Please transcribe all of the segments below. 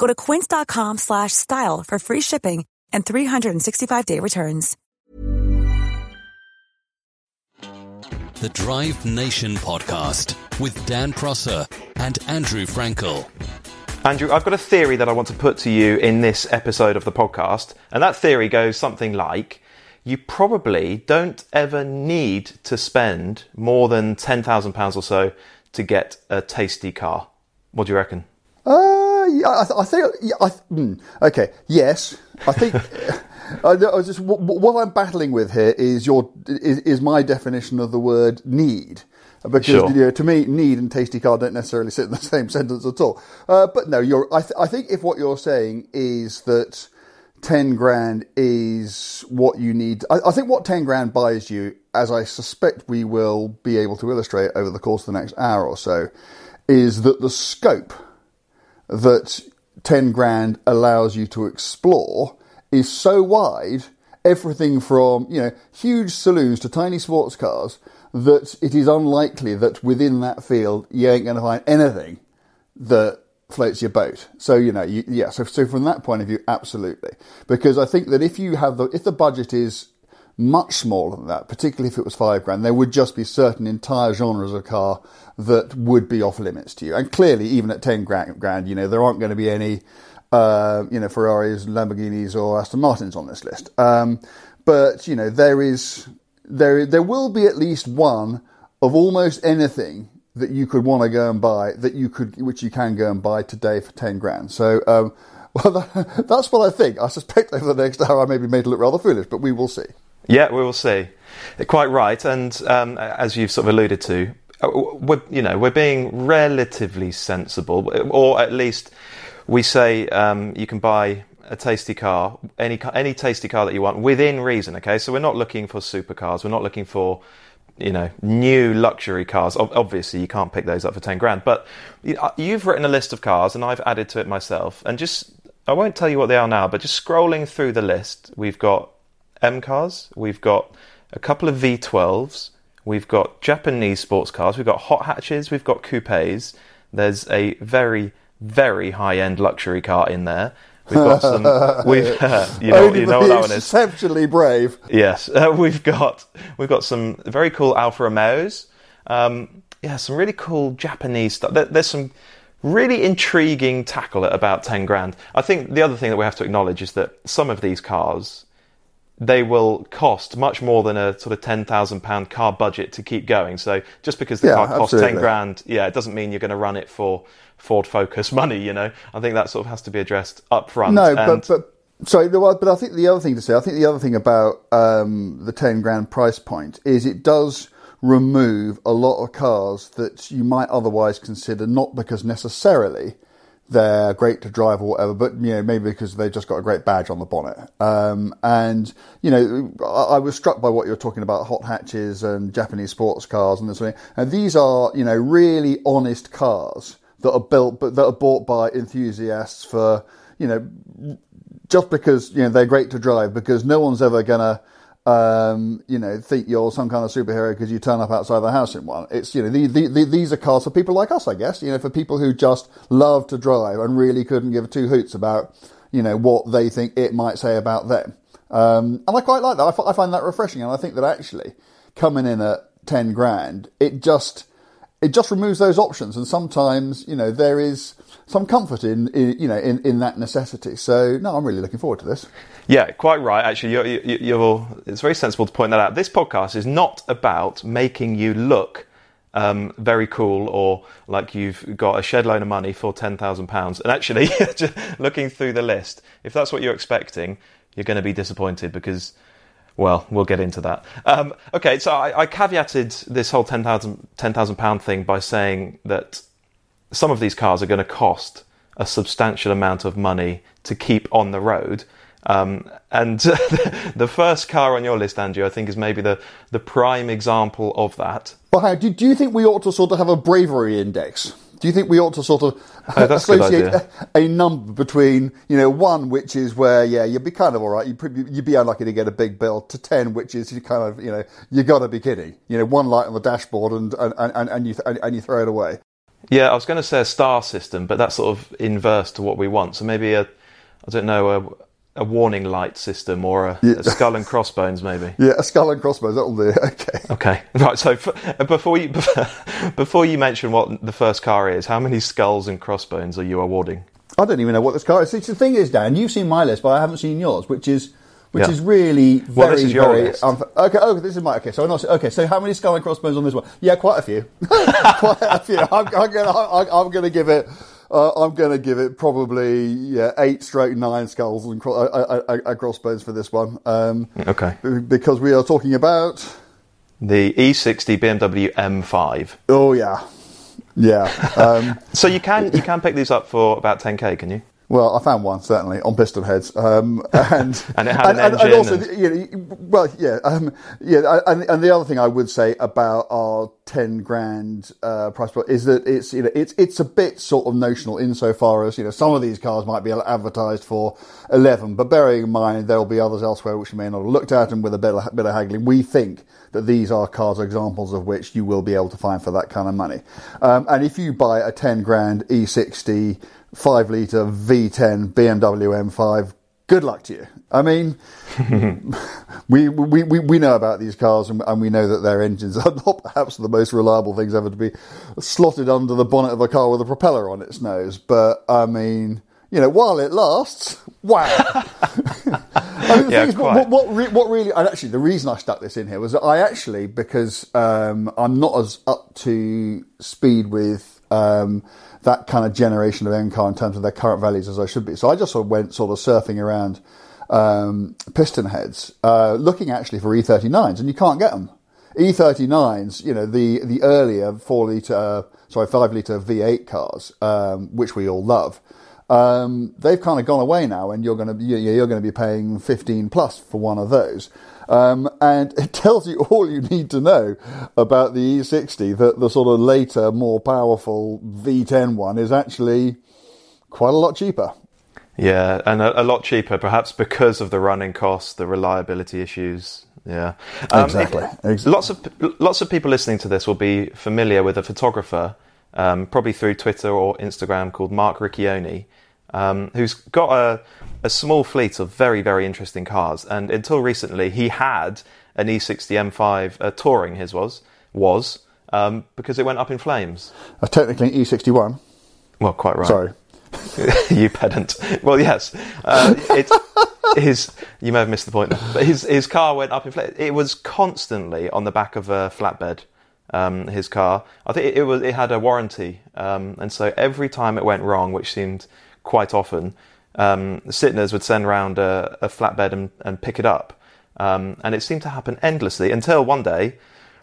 Go to quince.com slash style for free shipping and 365-day returns. The Drive Nation podcast with Dan Prosser and Andrew Frankel. Andrew, I've got a theory that I want to put to you in this episode of the podcast, and that theory goes something like you probably don't ever need to spend more than £10,000 or so to get a tasty car. What do you reckon? Uh, yeah, I, I think. Yeah, I mm, okay, yes, I think. I, I just what, what, I'm battling with here is your is, is, my definition of the word need. Because sure. you know, to me, need and tasty car don't necessarily sit in the same sentence at all. Uh, but no, you're. I, th- I think if what you're saying is that ten grand is what you need, I, I think what ten grand buys you, as I suspect we will be able to illustrate over the course of the next hour or so, is that the scope that 10 grand allows you to explore is so wide, everything from, you know, huge saloons to tiny sports cars, that it is unlikely that within that field you ain't going to find anything that floats your boat. So, you know, you, yeah, so, so from that point of view, absolutely. Because I think that if you have the, if the budget is much smaller than that, particularly if it was five grand, there would just be certain entire genres of car that would be off limits to you. And clearly, even at 10 grand, grand you know, there aren't going to be any, uh, you know, Ferraris, Lamborghinis or Aston Martins on this list. Um, but, you know, there is, there, there will be at least one of almost anything that you could want to go and buy that you could, which you can go and buy today for 10 grand. So, um, well, that, that's what I think. I suspect over the next hour I may be made to look rather foolish, but we will see. Yeah, we will see. Quite right, and um, as you've sort of alluded to, uh, we're, you know, we're being relatively sensible, or at least we say um, you can buy a tasty car, any any tasty car that you want within reason. Okay, so we're not looking for supercars. We're not looking for you know new luxury cars. Obviously, you can't pick those up for ten grand. But uh, you've written a list of cars, and I've added to it myself. And just I won't tell you what they are now, but just scrolling through the list, we've got M cars, we've got a couple of V12s, we've got Japanese sports cars, we've got hot hatches, we've got coupes. There's a very, very high end luxury car in there. We've got some. We've, uh, you know, you know what that one is. Exceptionally brave. Yes, uh, we've got we've got some very cool Alfa Romeos. Um, yeah, some really cool Japanese stuff. There, there's some really intriguing tackle at about ten grand. I think the other thing that we have to acknowledge is that some of these cars they will cost much more than a sort of ten thousand pound car budget to keep going. So just because the yeah, car costs absolutely. ten grand, yeah, it doesn't mean you're going to run it for Ford Focus money. You know, I think that sort of has to be addressed up front. No, but but sorry, but I think the other thing to say, I think the other thing about um, the ten grand price point is it does remove a lot of cars that you might otherwise consider not because necessarily they're great to drive or whatever, but you know maybe because they've just got a great badge on the bonnet. Um, and you know, I, I, was struck by what you're talking about hot hatches and Japanese sports cars and this thing. And these are you know really honest cars that are built, but that are bought by enthusiasts for you know just because you know they're great to drive, because no one's ever gonna um, you know, think you're some kind of superhero because you turn up outside the house in one. It's, you know, the, the, the, these are cars for people like us, I guess, you know, for people who just love to drive and really couldn't give two hoots about, you know, what they think it might say about them. Um, and I quite like that. I, f- I find that refreshing. And I think that actually coming in at 10 grand, it just, it just removes those options. And sometimes, you know, there is some comfort in, in you know, in, in that necessity. So no, I'm really looking forward to this. Yeah, quite right. Actually, you're, you're, it's very sensible to point that out. This podcast is not about making you look um, very cool or like you've got a shed load of money for ten thousand pounds. And actually, looking through the list, if that's what you're expecting, you're going to be disappointed because. Well, we'll get into that. Um, okay, so I, I, caveated this whole £10,000 £10, thing by saying that some of these cars are going to cost a substantial amount of money to keep on the road. Um, and the first car on your list, Andrew, I think is maybe the, the prime example of that. Well, how, do, do you think we ought to sort of have a bravery index? Do you think we ought to sort of oh, associate a, a, number between, you know, one which is where, yeah, you'd be kind of all right, you'd, you'd be unlucky to get a big bill, to 10 which is you kind of, you know, you got to be kidding. You know, one light on the dashboard and, and, and, and, you, and, and you throw it away. Yeah, I was going to say a star system, but that's sort of inverse to what we want. So maybe a, I don't know, a, a warning light system or a, yeah. a, skull and crossbones, maybe. Yeah, a skull and crossbones. That'll do. Okay. Okay. Right. So before you before you mention what the first car is, how many skulls and crossbones are you awarding? I don't even know what this car is. See, the thing is, Dan, you've seen my list, but I haven't seen yours, which is which yeah. is really very well, this is your very. List. Um, okay. Oh, this is my. Okay. So I'm not. Okay. So how many skull and crossbones on this one? Yeah, quite a few. quite a few. I'm, I'm gonna. I'm, I'm gonna give it. Uh, I'm going to give it probably yeah, eight stroke nine skulls and cro- uh, uh, uh, crossbones for this one. Um, okay. Because we are talking about the E60 BMW M5. Oh yeah, yeah. Um, so you can you can pick these up for about 10k, can you? Well, I found one certainly on PistonHeads, um, and and it had an and. And also, and... You know, well, yeah, um, yeah, and, and the other thing I would say about our ten grand uh, price point is that it's you know it's it's a bit sort of notional insofar as you know some of these cars might be advertised for eleven, but bearing in mind there will be others elsewhere which you may not have looked at, and with a bit of, bit of haggling, we think that these are cars examples of which you will be able to find for that kind of money. Um, and if you buy a ten grand E60 5 litre V10 BMW M5. Good luck to you. I mean, we, we, we, we know about these cars and, and, we know that their engines are not perhaps the most reliable things ever to be slotted under the bonnet of a car with a propeller on its nose. But I mean, you know, while it lasts, wow. I mean, the yeah, thing is, what, what, what, what, really, and actually, the reason I stuck this in here was that I actually, because um, I'm not as up to speed with um, that kind of generation of M car in terms of their current values as I should be. So I just sort of went sort of surfing around um, PistonHeads, uh, looking actually for E39s, and you can't get them. E39s, you know, the the earlier four liter, sorry, five liter V8 cars, um, which we all love. Um, they've kind of gone away now, and you're going to you're going to be paying 15 plus for one of those. Um, and it tells you all you need to know about the E60 that the sort of later, more powerful V10 one is actually quite a lot cheaper. Yeah, and a, a lot cheaper, perhaps because of the running costs, the reliability issues. Yeah, um, exactly. exactly. Lots of lots of people listening to this will be familiar with a photographer, um, probably through Twitter or Instagram, called Mark Riccioni, um, who's got a, a small fleet of very, very interesting cars. And until recently, he had an E60 M5 uh, touring, his was, was um, because it went up in flames. Uh, technically E61. Well, quite right. Sorry. you pedant. Well, yes. Uh, it, his, you may have missed the point there, but his, his car went up in flames. It was constantly on the back of a flatbed. Um, his car. I think it, it, was. It had a warranty, um, and so every time it went wrong, which seemed quite often, um, Sytners would send around a, a flatbed and, and, pick it up. Um, and it seemed to happen endlessly until one day,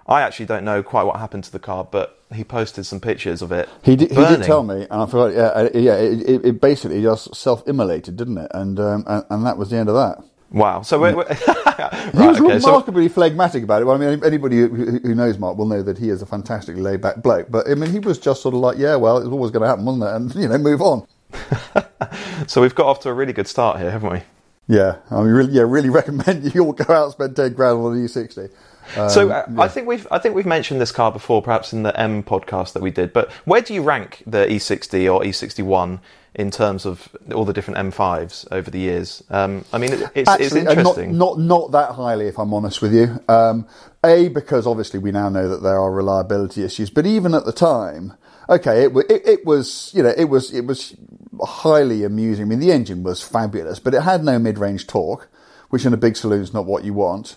I actually don't know quite what happened to the car, but he posted some pictures of it. He did, he did tell me, and I forgot. Yeah, uh, yeah. It, it basically just self-immolated, didn't it? And, um, and, and that was the end of that. Wow. So we're, we're right, he was okay, remarkably so... phlegmatic about it. Well, I mean, anybody who, who, knows Mark will know that he is a fantastically laid-back bloke. But I mean, he was just sort of like, yeah, well, it was always going to happen, wasn't it? And you know, move on. so we've got off to a really good start here, haven't we? Yeah, I mean, really, yeah, really recommend you all go out and spend ten grand on an E60. Um, so uh, I think we've I think we've mentioned this car before, perhaps in the M podcast that we did. But where do you rank the E60 or E61 in terms of all the different M5s over the years? Um, I mean, it, it's, Actually, it's uh, interesting. Not, not not that highly, if I'm honest with you. Um, a because obviously we now know that there are reliability issues, but even at the time, okay, it, it, it was you know it was it was highly amusing. I mean, the engine was fabulous, but it had no mid-range torque, which in a big saloon is not what you want.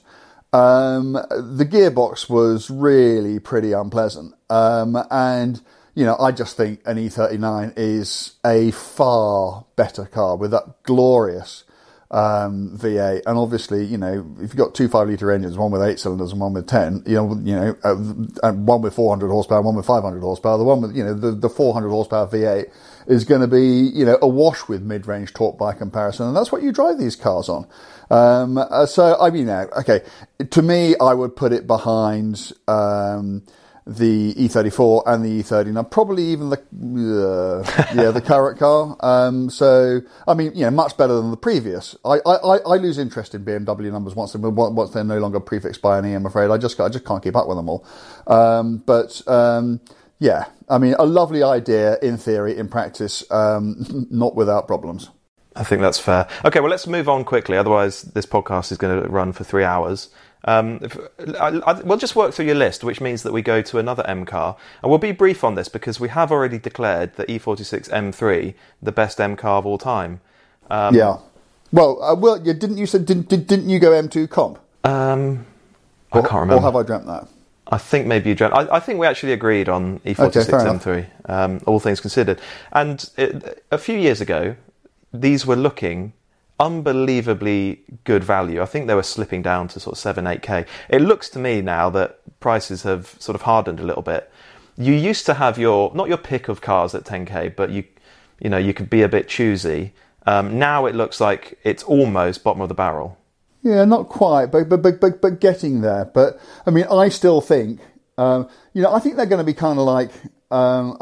Um, the gearbox was really pretty unpleasant, um, and you know I just think an E39 is a far better car with that glorious um, V8, and obviously, you know, if you've got two five litre engines, one with eight cylinders and one with ten, you know, you know, uh, one with 400 horsepower, one with 500 horsepower, the one with, you know, the, the 400 horsepower V8 is going to be, you know, awash with mid-range torque by comparison, and that's what you drive these cars on. Um, uh, so, I mean, now, okay, to me, I would put it behind, um, the E34 and the E39, probably even the uh, yeah the current car. Um, so I mean, you know, much better than the previous. I, I, I lose interest in BMW numbers once they're, once they're no longer prefixed by an E. I'm afraid I just I just can't keep up with them all. Um, but um, yeah, I mean, a lovely idea in theory, in practice, um, not without problems. I think that's fair. Okay, well, let's move on quickly. Otherwise, this podcast is going to run for three hours. Um, if, I, I, we'll just work through your list, which means that we go to another M car, and we'll be brief on this because we have already declared the E46 M3 the best M car of all time. Um, yeah. Well, uh, well, yeah, didn't you say didn't did, didn't you go M2 comp? Um, I Or- can't remember. Or have I dreamt that? I think maybe you dreamt. I, I think we actually agreed on E46 okay, M3, um, all things considered. And it, a few years ago, these were looking unbelievably good value. I think they were slipping down to sort of seven, eight k. It looks to me now that prices have sort of hardened a little bit. You used to have your not your pick of cars at 10k, but you you know you could be a bit choosy. Um, now it looks like it's almost bottom of the barrel. Yeah, not quite, but but but but, but getting there. But I mean, I still think, um, you know, I think they're going to be kind of like um,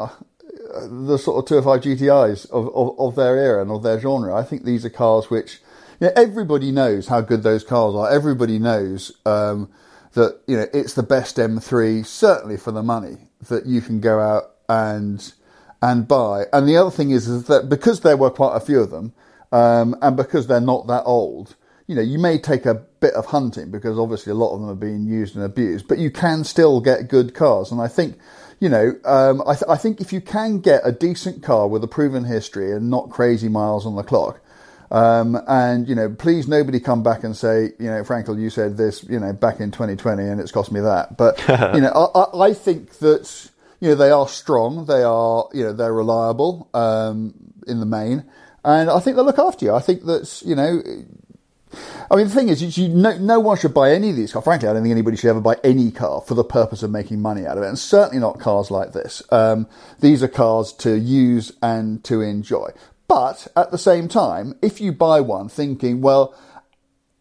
the sort of two or five GTIs of, of, of their era and of their genre. I think these are cars which, everybody knows how good those cars are. Everybody knows um, that you know it's the best M3, certainly for the money that you can go out and and buy. And the other thing is, is that because there were quite a few of them, um, and because they're not that old, you know, you may take a bit of hunting because obviously a lot of them are being used and abused, but you can still get good cars. And I think, you know, um, I, th- I think if you can get a decent car with a proven history and not crazy miles on the clock, um, and you know, please nobody come back and say, you know, Frankel, you said this, you know, back in 2020, and it's cost me that. But you know, I, I, I think that you know they are strong, they are, you know, they're reliable um, in the main, and I think they look after you. I think that you know. I mean, the thing is, you, no, no one should buy any of these cars. Frankly, I don't think anybody should ever buy any car for the purpose of making money out of it, and certainly not cars like this. Um, these are cars to use and to enjoy. But at the same time, if you buy one thinking, well,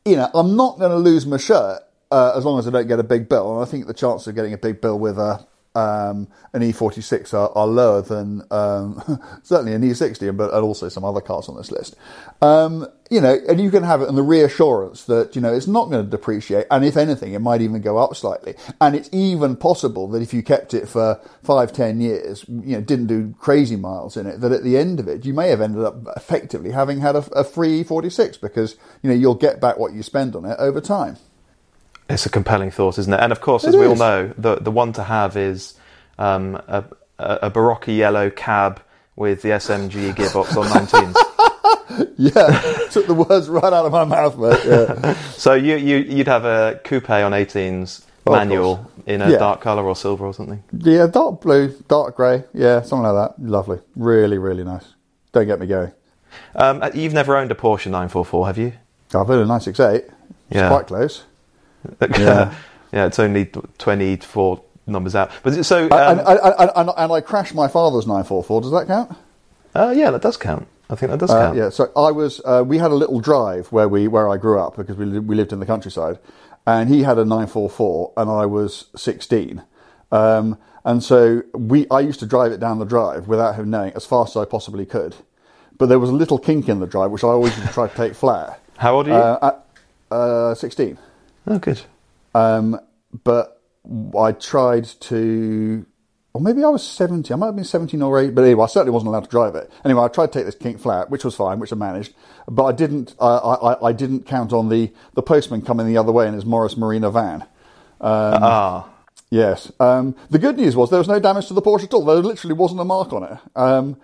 you know, I'm not going to lose my shirt uh, as long as I don't get a big bill, and I think the chance of getting a big bill with a um, an E46 are, are lower than um, certainly an E60, but and also some other cars on this list. Um, you know, and you can have it in the reassurance that you know it's not going to depreciate, and if anything, it might even go up slightly. And it's even possible that if you kept it for five, ten years, you know, didn't do crazy miles in it, that at the end of it, you may have ended up effectively having had a, a free E46 because you know you'll get back what you spend on it over time. It's a compelling thought, isn't it? And of course, It as we all know, the the one to have is um, a, a, Barocca yellow cab with the SMG gearbox on 19s. Yeah, took the words right out of my mouth, mate. Yeah. So you, you you'd have a coupe on 18s Of manual in a Yeah. dark colour or silver or something. Yeah, dark blue, dark grey. Yeah, something like that. Lovely. Really, really nice. Don't get me going. Um, you've never owned a Porsche 944, have you? I've owned a 968. It's Yeah. quite close. yeah, yeah. It's only 24 numbers out. But so um, and, and, and, and, I crashed my father's 944. Does that count? uh, yeah, that does count. I think that does Uh, count. yeah, so I was. Uh, we had a little drive where we where I grew up because we li- we lived in the countryside, and he had a nine four four, and I was sixteen, um, and so we I used to drive it down the drive without him knowing as fast as I possibly could, but there was a little kink in the drive which I always used to try to take flat. How old are you? Uh, uh, 16. Oh, good. Um, but I tried to, or maybe I was 70. I might have been 17 or 8, but anyway, I certainly wasn't allowed to drive it. Anyway, I tried to take this kink flat, which was fine, which I managed, but I didn't. I, I, I didn't count on the the postman coming the other way in his Morris Marina van. Um, ah, Yes. Um, the good news was there was no damage to the Porsche at all. There literally wasn't a mark on it. Um,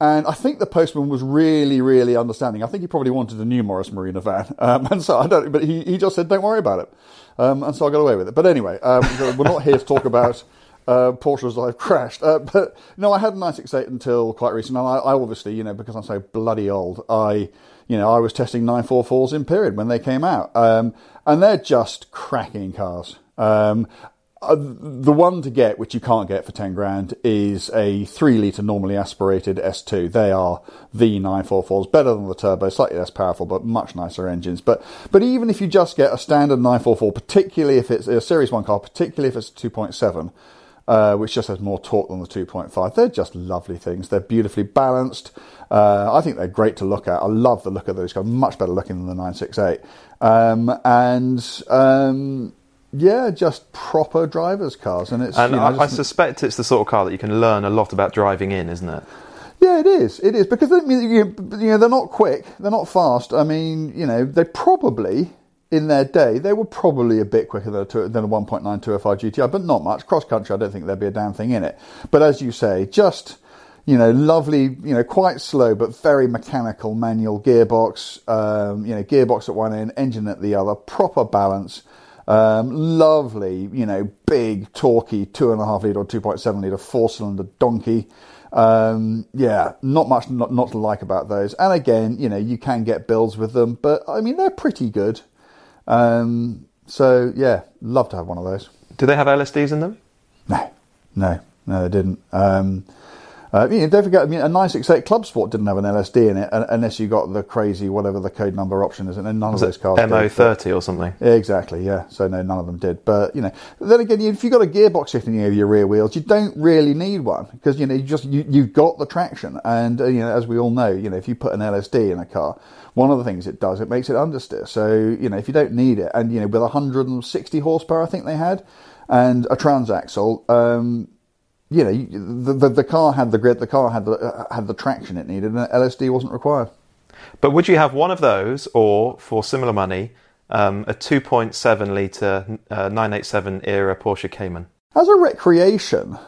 and I think the postman was really, really understanding. I think he probably wanted a new Morris Marina van. Um, and so I don't, but he, he just said, don't worry about it. Um, and so I got away with it. But anyway, um, we're not here to talk about uh, Porsches I've crashed. Uh, but no, I had a 968 until quite recent. And I, I obviously, you know, because I'm so bloody old, I, you know, I was testing 944s in period when they came out. Um, and they're just cracking cars. Um, uh, the one to get, which you can't get for 10 grand, is a 3 litre normally aspirated S2. They are the 944s, better than the turbo, slightly less powerful, but much nicer engines. But, but even if you just get a standard 944, particularly if it's a Series 1 car, particularly if it's a 2.7, uh, which just has more torque than the 2.5. They're just lovely things. They're beautifully balanced. Uh, I think they're great to look at. I love the look of those cars, much better looking than the 968. Um, and um, yeah, just proper drivers' cars. And it's and you know, I, I suspect it's the sort of car that you can learn a lot about driving in, isn't it? Yeah, it is. It is because they, you know they're not quick, they're not fast. I mean, you know, they probably in their day they were probably a bit quicker than a, than a 1.9 205 GTI, but not much. Cross country, I don't think there'd be a damn thing in it. But as you say, just you know, lovely, you know, quite slow but very mechanical manual gearbox. Um, you know, gearbox at one end, engine at the other, proper balance. Um, lovely, you know, big, talky, two and a half litre or 2.7 litre four cylinder donkey. Um, yeah, not much not, not to like about those. And again, you know, you can get builds with them, but I mean, they're pretty good. Um, so yeah, love to have one of those. Do they have LSDs in them? No, no, no, they didn't. Um, uh, you know, don't forget, I mean, a 968 Club Sport didn't have an LSD in it, un- unless you got the crazy whatever the code number option is, and then none of those cars. MO30 or something. Exactly, yeah. So no, none of them did. But you know, then again, if you've got a gearbox sitting over your rear wheels, you don't really need one because you know you just you, you've got the traction, and uh, you know as we all know, you know if you put an LSD in a car, one of the things it does it makes it understeer. So you know if you don't need it, and you know with 160 horsepower, I think they had, and a transaxle. Um, you know, the, the the car had the grid, the car had the uh, had the traction it needed, and LSD wasn't required. But would you have one of those, or for similar money, um, a 2.7 litre uh, 987 era Porsche Cayman? As a recreation,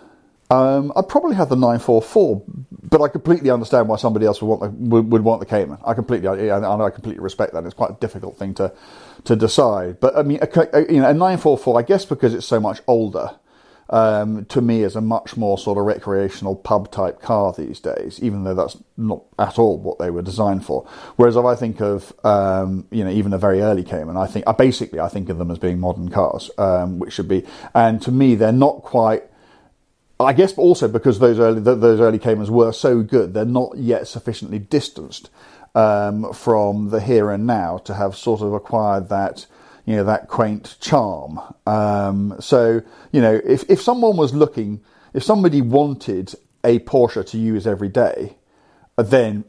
um, I'd probably have the 944, but I completely understand why somebody else would want the, would, would want the Cayman. I completely, I, I, I completely respect that. It's quite a difficult thing to to decide. But I mean, a, a- you know, a 944, I guess because it's so much older, um, to me is a much more sort of recreational pub type car these days, even though that's not at all what they were designed for. Whereas if I think of, um, you know, even a very early Cayman, I think, I basically, I think of them as being modern cars, um, which should be, and to me, they're not quite, I guess also because those early th- those early Caymans were so good, they're not yet sufficiently distanced um, from the here and now to have sort of acquired that you know that quaint charm. Um, so you know, if if someone was looking, if somebody wanted a Porsche to use every day, then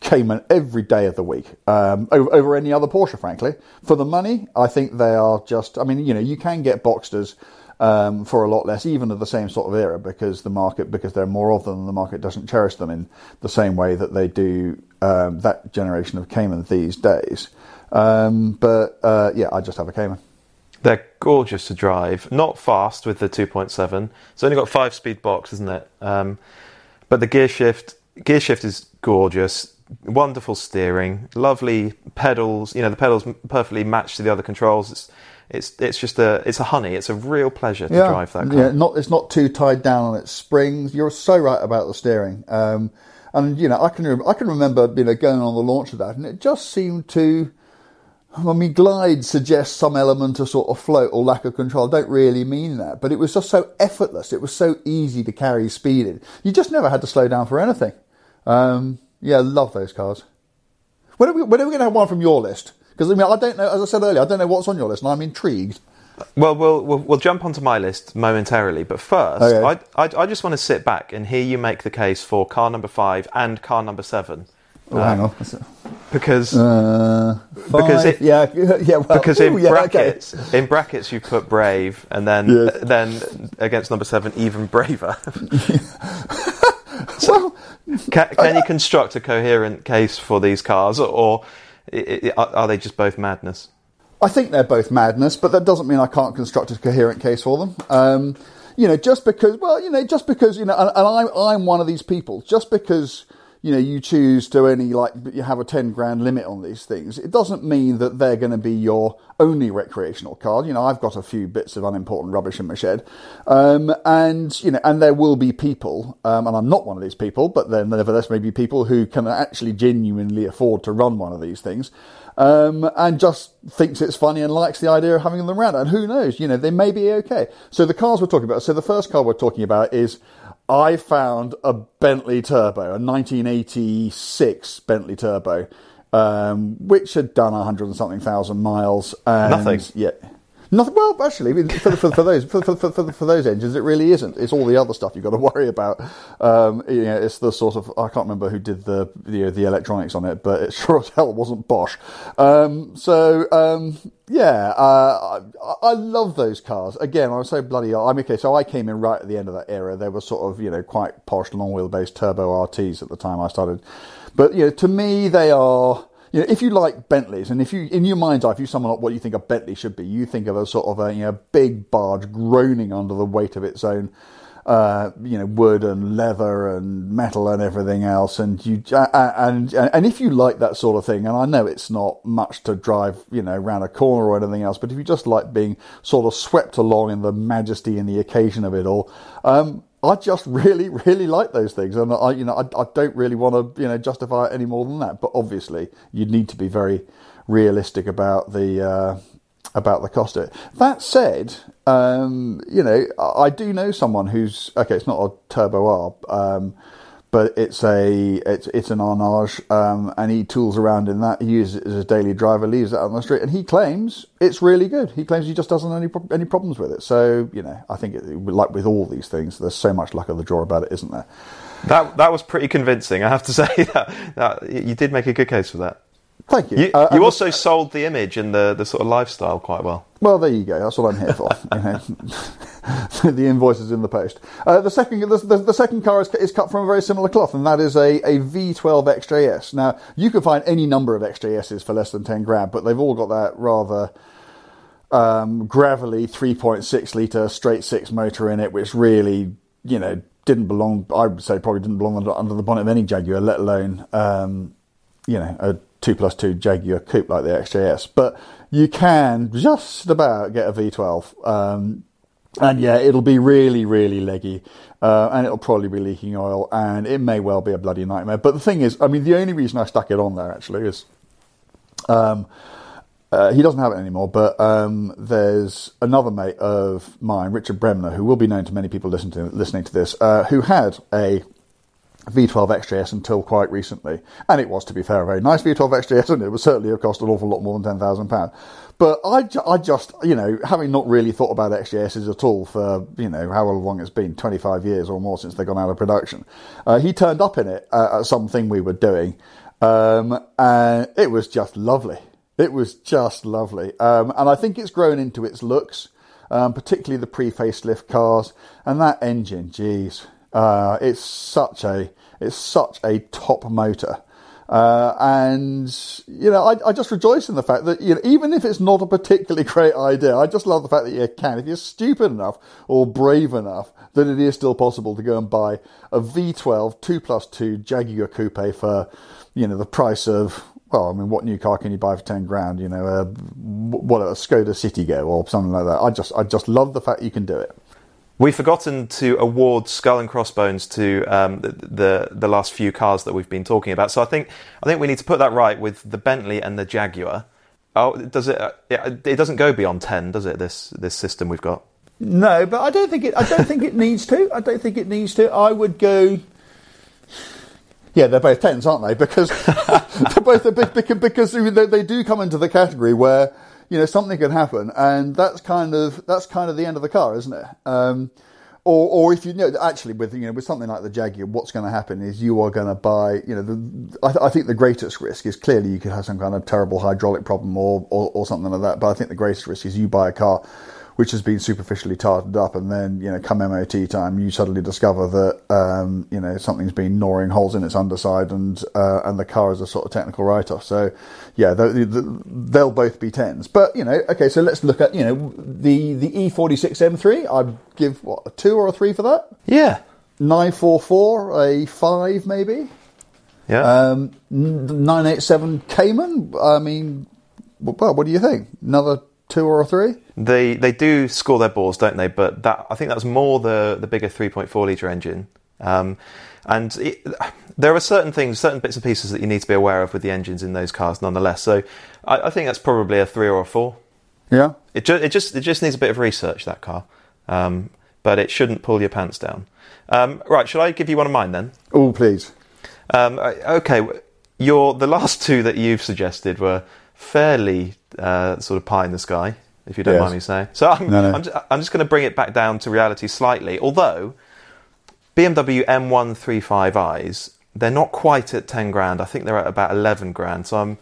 Cayman every day of the week um, over, over any other Porsche, frankly. For the money, I think they are just. I mean, you know, you can get Boxsters um, for a lot less, even of the same sort of era, because the market, because there are more of them, the market doesn't cherish them in the same way that they do um, that generation of Cayman these days. Um, but uh, yeah, I just have a Cayman. They're gorgeous to drive. Not fast with the 2.7. It's only got five speed box, isn't it? Um, but the gear shift, gear shift is gorgeous. Wonderful steering, lovely pedals. You know the pedals perfectly match to the other controls. It's it's it's just a it's a honey. It's a real pleasure to drive that car. Yeah, not it's not too tied down on its springs. You're so right about the steering. Um, and you know, I can rem- I can remember you know going on the launch of that, and it just seemed to. I mean, glide suggests some element of sort of float or lack of control. I don't really mean that, but it was just so effortless. It was so easy to carry speed in. You just never had to slow down for anything. Um, yeah, love those cars. When are we, when are we going to have one from your list? Because I mean, I don't know. As I said earlier, I don't know what's on your list, and I'm intrigued. Well, we'll we'll, we'll jump onto my list momentarily, but first, Okay. I, I I just want to sit back and hear you make the case for car number five and car number seven. Oh, hang on. Because Uh, Because it- yeah, yeah, well, because in ooh, yeah, okay. brackets in brackets you put brave and then Yes. then against number seven even braver. Well, can, can you construct a coherent case for these cars, or i- i- are are they just both madness? I think they're both madness, but that doesn't mean I can't construct a coherent case for them. Um, you know, just because, well, you know, just because, you know, and, and I'm, I'm one of these people, just because, you know, you choose to only like, you have a 10 grand limit on these things, it doesn't mean that they're going to be your only recreational card You know, I've got a few bits of unimportant rubbish in my shed. Um, and, you know, and there will be people, um, and I'm not one of these people, but then nevertheless, maybe people who can actually genuinely afford to run one of these things um, and just thinks it's funny and likes the idea of having them around. And who knows, you know, they may be okay. So the cars we're talking about, so the first car we're talking about is I found a Bentley Turbo, a 1986 Bentley Turbo, um, which had done hundred and something thousand miles. And Nothing. Yeah. Nothing. Well, actually, for, for, for those for, for, those engines, it really isn't. It's all the other stuff you've got to worry about. Um, you know, it's the sort of I can't remember who did the you know, the electronics on it, but it sure as hell wasn't Bosch. Um, so um, yeah, uh, I, I love those cars. Again, I was so bloody. I mean, okay, so I came in right at the end of that era. There were sort of you know quite posh long wheelbase turbo RTs at the time I started, but you know, to me they are you know, if you like Bentleys, and if you, in your mind's eye, if you sum up what you think a Bentley should be, you think of a sort of a you know, big barge groaning under the weight of its own, uh, you know, wood and leather and metal and everything else. And you, uh, and and if you like that sort of thing, and I know it's not much to drive, you know, around a corner or anything else, but if you just like being sort of swept along in the majesty and the occasion of it all, um, I just really, really like those things, and I, you know, I, I don't really want to, you know, justify it any more than that. But obviously, you need to be very realistic about the uh, about the cost of it. That said, um, you know, I, I do know someone who's okay. It's not a turbo arb, um, but it's a it's it's an Arnage, um, and he tools around in that. He uses it as a daily driver, leaves out on the street, and he claims it's really good. He claims he just doesn't have any pro- any problems with it. So you know, I think it, like with all these things, there's so much luck of the draw about it, isn't there? That that was pretty convincing, I have to say. That, that you did make a good case for that. Thank you. You, Uh, you also sold the image and the, the sort of lifestyle quite well. Well, there you go. That's what I'm here for. you know. the invoice is in the post. Uh, the second, the, the, the second car is, is cut from a very similar cloth, and that is a, a V12 XJS. Now, you can find any number of XJSs for less than 10 grand, but they've all got that rather um, gravelly 3.6 litre straight six motor in it, which really, you know, didn't belong. I would say probably didn't belong under, under the bonnet of any Jaguar, let alone, um, you know, a two plus two Jaguar coupe like the XJS. But you can just about get a V12. Um, and yeah, it'll be really, really leggy, uh, and it'll probably be leaking oil, and it may well be a bloody nightmare. But the thing is, I mean, the only reason I stuck it on there actually is, um, uh, he doesn't have it anymore. But um, there's another mate of mine, Richard Bremner, who will be known to many people listening to listening to this, uh, who had a V12 XJS until quite recently, and it was, to be fair, a very nice V12 XJS, and it would certainly have cost an awful lot more than ten thousand pound. But I, I just, you know, having not really thought about XJSs at all for, you know, how long it's been, 25 years or more since they've gone out of production, uh, he turned up in it uh, at something we were doing, um, and it was just lovely. It was just lovely. Um, and I think it's grown into its looks, um, particularly the pre-facelift cars, and that engine, geez, uh, it's such a, it's such a top motor. Uh, and you know, I, I just rejoice in the fact that you know, even if it's not a particularly great idea, I just love the fact that you can, if you're stupid enough or brave enough, that it is still possible to go and buy a V12 two plus two Jaguar coupe for, you know, the price of. Well, I mean, what new car can you buy for ten grand? You know, a, what a Skoda Citigo or something like that. I just, I just love the fact you can do it. We've forgotten to award skull and crossbones to um, the, the the last few cars that we've been talking about. So I think I think we need to put that right with the Bentley and the Jaguar. Oh, does it? Uh, it, it doesn't go beyond ten, does it? This this system we've got. No, but I don't think it. I don't think it needs to. I don't think it needs to. I would go. Yeah, they're both tens, aren't they? Because they're both because, because they do come into the category where you know something could happen, and that's kind of that's kind of the end of the car, isn't it? Um, or, or if you know, actually, with you know, with something like the Jaguar, what's going to happen is you are going to buy. You know, the, I, th- I, think the greatest risk is clearly you could have some kind of terrible hydraulic problem or, or, or something like that. But I think the greatest risk is you buy a car which has been superficially tarted up, and then you know, come MOT time, you suddenly discover that um, you know something's been gnawing holes in its underside, and uh, and the car is a sort of technical write-off. So, yeah, they'll both be tens. But you know, okay, so let's look at you know the the E46 M3. I'd give what a two or a three for that. Yeah, nine four four, a five maybe. Yeah. Um, 987 Cayman. I mean, well, what do you think? Another two or three? They they do score their balls, don't they? But that I think that's more the the bigger 3.4 liter engine. Um, and it, there are certain things, certain bits and pieces that you need to be aware of with the engines in those cars, nonetheless. So I, I think that's probably a three or a four. Yeah. It, ju- it just it just needs a bit of research that car, um, but it shouldn't pull your pants down. Um, right, should I give you one of mine then? Oh, please. Um, okay, your the last two that you've suggested were fairly uh, sort of pie in the sky, if you don't yes. mind me saying. So I'm, no, no. I'm, just, I'm just going to bring it back down to reality slightly. Although BMW M135i's, they're not quite at 10 grand. I think they're at about 11 grand. So I'm,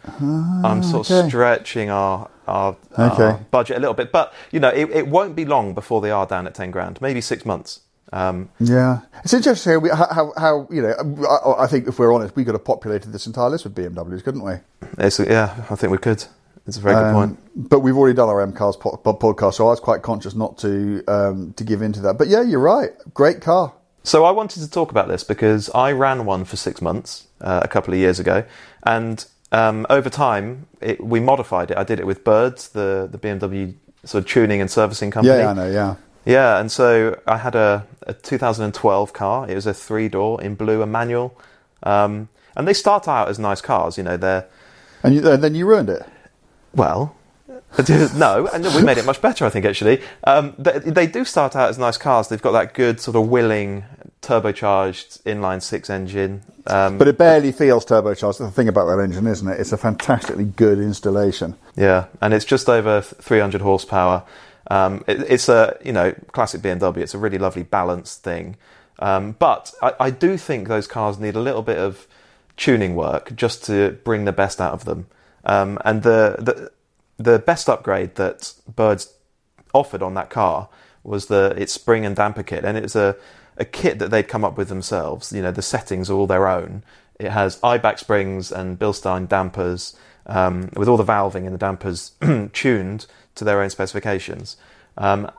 I'm sort okay. of stretching our, our, okay. our, budget a little bit. But, you know, it, it won't be long before they are down at 10 grand, maybe six months. Um, yeah, it's interesting how, how, how, you know. I, I, think if we're honest, we could have populated this entire list with BMWs, couldn't we? yeah, I think we could. It's a very good um, point. But we've already done our M Cars po- podcast, so I was quite conscious not to um, to give into that. But yeah, you're right. Great car. So I wanted to talk about this because I ran one for six months uh, a couple of years ago, and um, over time it, we modified it. I did it with Birds, the the BMW sort of tuning and servicing company. Yeah, I know. Yeah. Yeah, and so I had a, a 2012 car. It was a three door in blue, a manual, um, and they start out as nice cars. You know, they're and, you, and then you ruined it. Well, no, and we made it much better, I think, actually. Um, they, they, do start out as nice cars. They've got that good sort of willing turbocharged inline six engine. Um, but it barely feels turbocharged. The thing about that engine, isn't it? It's a fantastically good installation. Yeah, and it's just over 300 horsepower. Um, it, it's a you know classic BMW. It's a really lovely balanced thing. Um, but I, I do think those cars need a little bit of tuning work just to bring the best out of them. Um, and the, the the best upgrade that Birds offered on that car was the its spring and damper kit, and it's a a kit that they'd come up with themselves. You know, the settings are all their own. It has Eibach springs and Bilstein dampers, um, with all the valving and the dampers tuned to their own specifications. Um,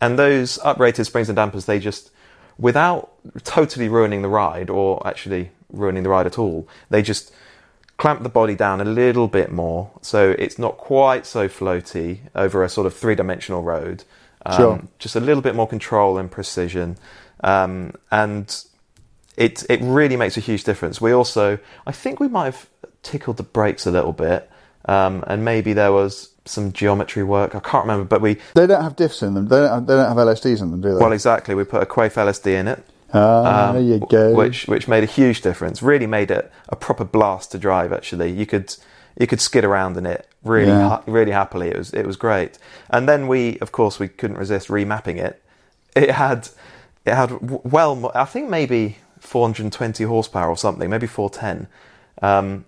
and those uprated springs and dampers, they just, without totally ruining the ride or actually ruining the ride at all, they just clamp the body down a little bit more so it's not quite so floaty over a sort of three dimensional road. Um, sure. Just a little bit more control and precision. Um, and it, it really makes a huge difference. We also, I think we might have tickled the brakes a little bit. Um, and maybe there was some geometry work. I can't remember, but we they don't have diffs in them. They don't have, they don't have LSDs in them, do they? Well, exactly. We put a Quaife LSD in it, Ah, um, there you go. Which which made a huge difference. Really made it a proper blast to drive. Actually, you could you could skid around in it really yeah. ha- really happily. It was it was great. And then we, of course, we couldn't resist remapping it. It had it had well, I think maybe 420 horsepower or something, maybe 410. Um,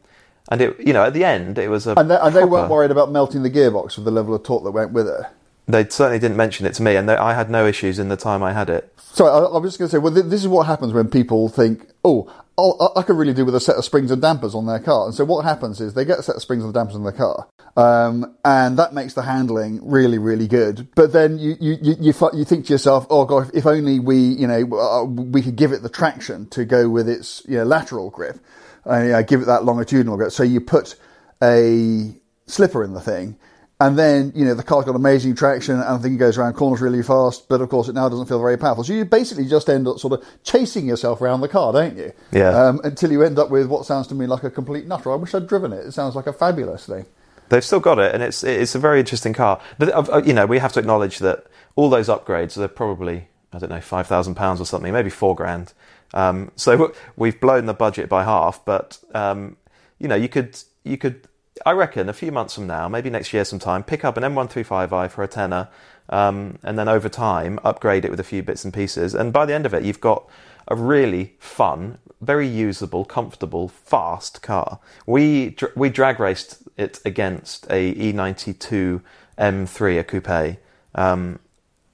and it, you know, at the end, it was a. And they, and they weren't worried about melting the gearbox with the level of torque that went with it. They certainly didn't mention it to me, and they, I had no issues in the time I had it. So I, I was just going to say, well, this is what happens when people think, oh, I'll, i could really do with a set of springs and dampers on their car. And so what happens is they get a set of springs and dampers on their car, um, and that makes the handling really, really good. But then you you you, you, you think to yourself, oh god, if only we you know uh, we could give it the traction to go with its you know lateral grip, and uh, give it that longitudinal grip. So you put a slipper in the thing and then, you know, the car's got amazing traction and the thing goes around corners really fast, but of course it now doesn't feel very powerful. So you basically just end up sort of chasing yourself around the car, don't you? Yeah. Um, until you end up with what sounds to me like a complete nutter. I wish I'd driven it. It sounds like a fabulous thing. They've still got it, and it's it's a very interesting car. But uh, you know, we have to acknowledge that all those upgrades they're probably I don't know five thousand pounds or something, maybe four grand. Um, so we've blown the budget by half. But um, you know, you could you could I reckon a few months from now, maybe next year sometime, pick up an M135i for a tenner, um, and then over time upgrade it with a few bits and pieces. And by the end of it, you've got a really fun, very usable, comfortable, fast car. We we drag raced it against a E92 M3, a coupe. Um,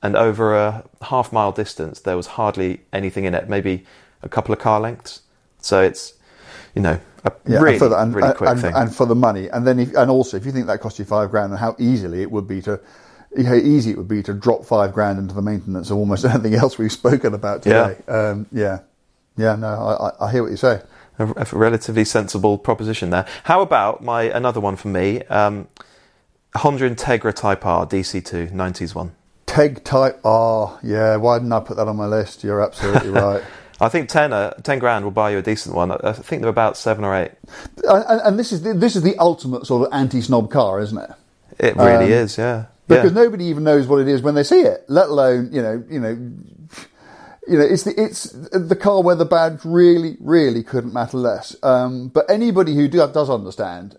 and over a half mile distance, there was hardly anything in it, maybe a couple of car lengths. So it's, you know, a Yeah, really, and the, and, really quick and, thing. and for the money, and then if, and also if you think that cost you five grand, and how easily it would be to, how easy it would be to drop five grand into the maintenance of almost anything else we've spoken about today. Yeah, um, yeah, yeah. No, I, I, I hear what you say. a, a relatively sensible proposition there. How about my another one for me? Um, Honda Integra Type R DC2 90s one. Teg Type R. Yeah, why didn't I put that on my list? You're absolutely right. I think 10, uh, 10 grand will buy you a decent one. I I think they're about seven or eight. and, and this is the, this is the ultimate sort of anti-snob car, isn't it? It really Um, is, yeah. Because yeah. nobody even knows what it is when they see it, let alone you know, you know, you know, it's the it's the car where the badge really, really couldn't matter less. Um, but anybody who do, does understand,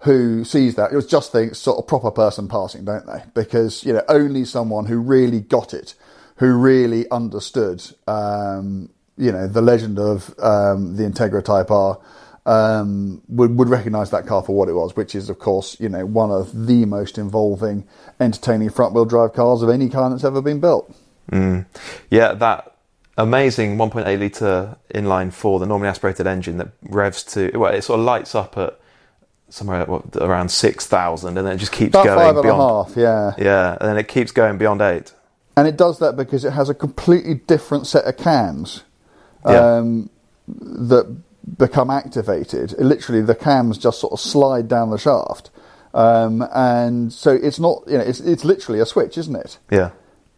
who sees that, it just thinks sort of proper person passing, don't they? Because you know, only someone who really got it, who really understood, um, you know, the legend of um, the Integra Type R. Um, would would recognise that car for what it was, which is, of course, you know, one of the most involving, entertaining front wheel drive cars of any car that's ever been built. Yeah, that amazing 1.8 litre inline four, the normally aspirated engine that revs to, well, it sort of lights up at somewhere at, what, around 6,000 and then it just keeps About going five and a beyond. half, yeah. Yeah, and then it keeps going beyond eight. And it does that because it has a completely different set of cams Yeah. um, that become activated. Literally, the cams just sort of slide down the shaft. Um, and so it's not, you know, it's, it's literally a switch, isn't it? Yeah.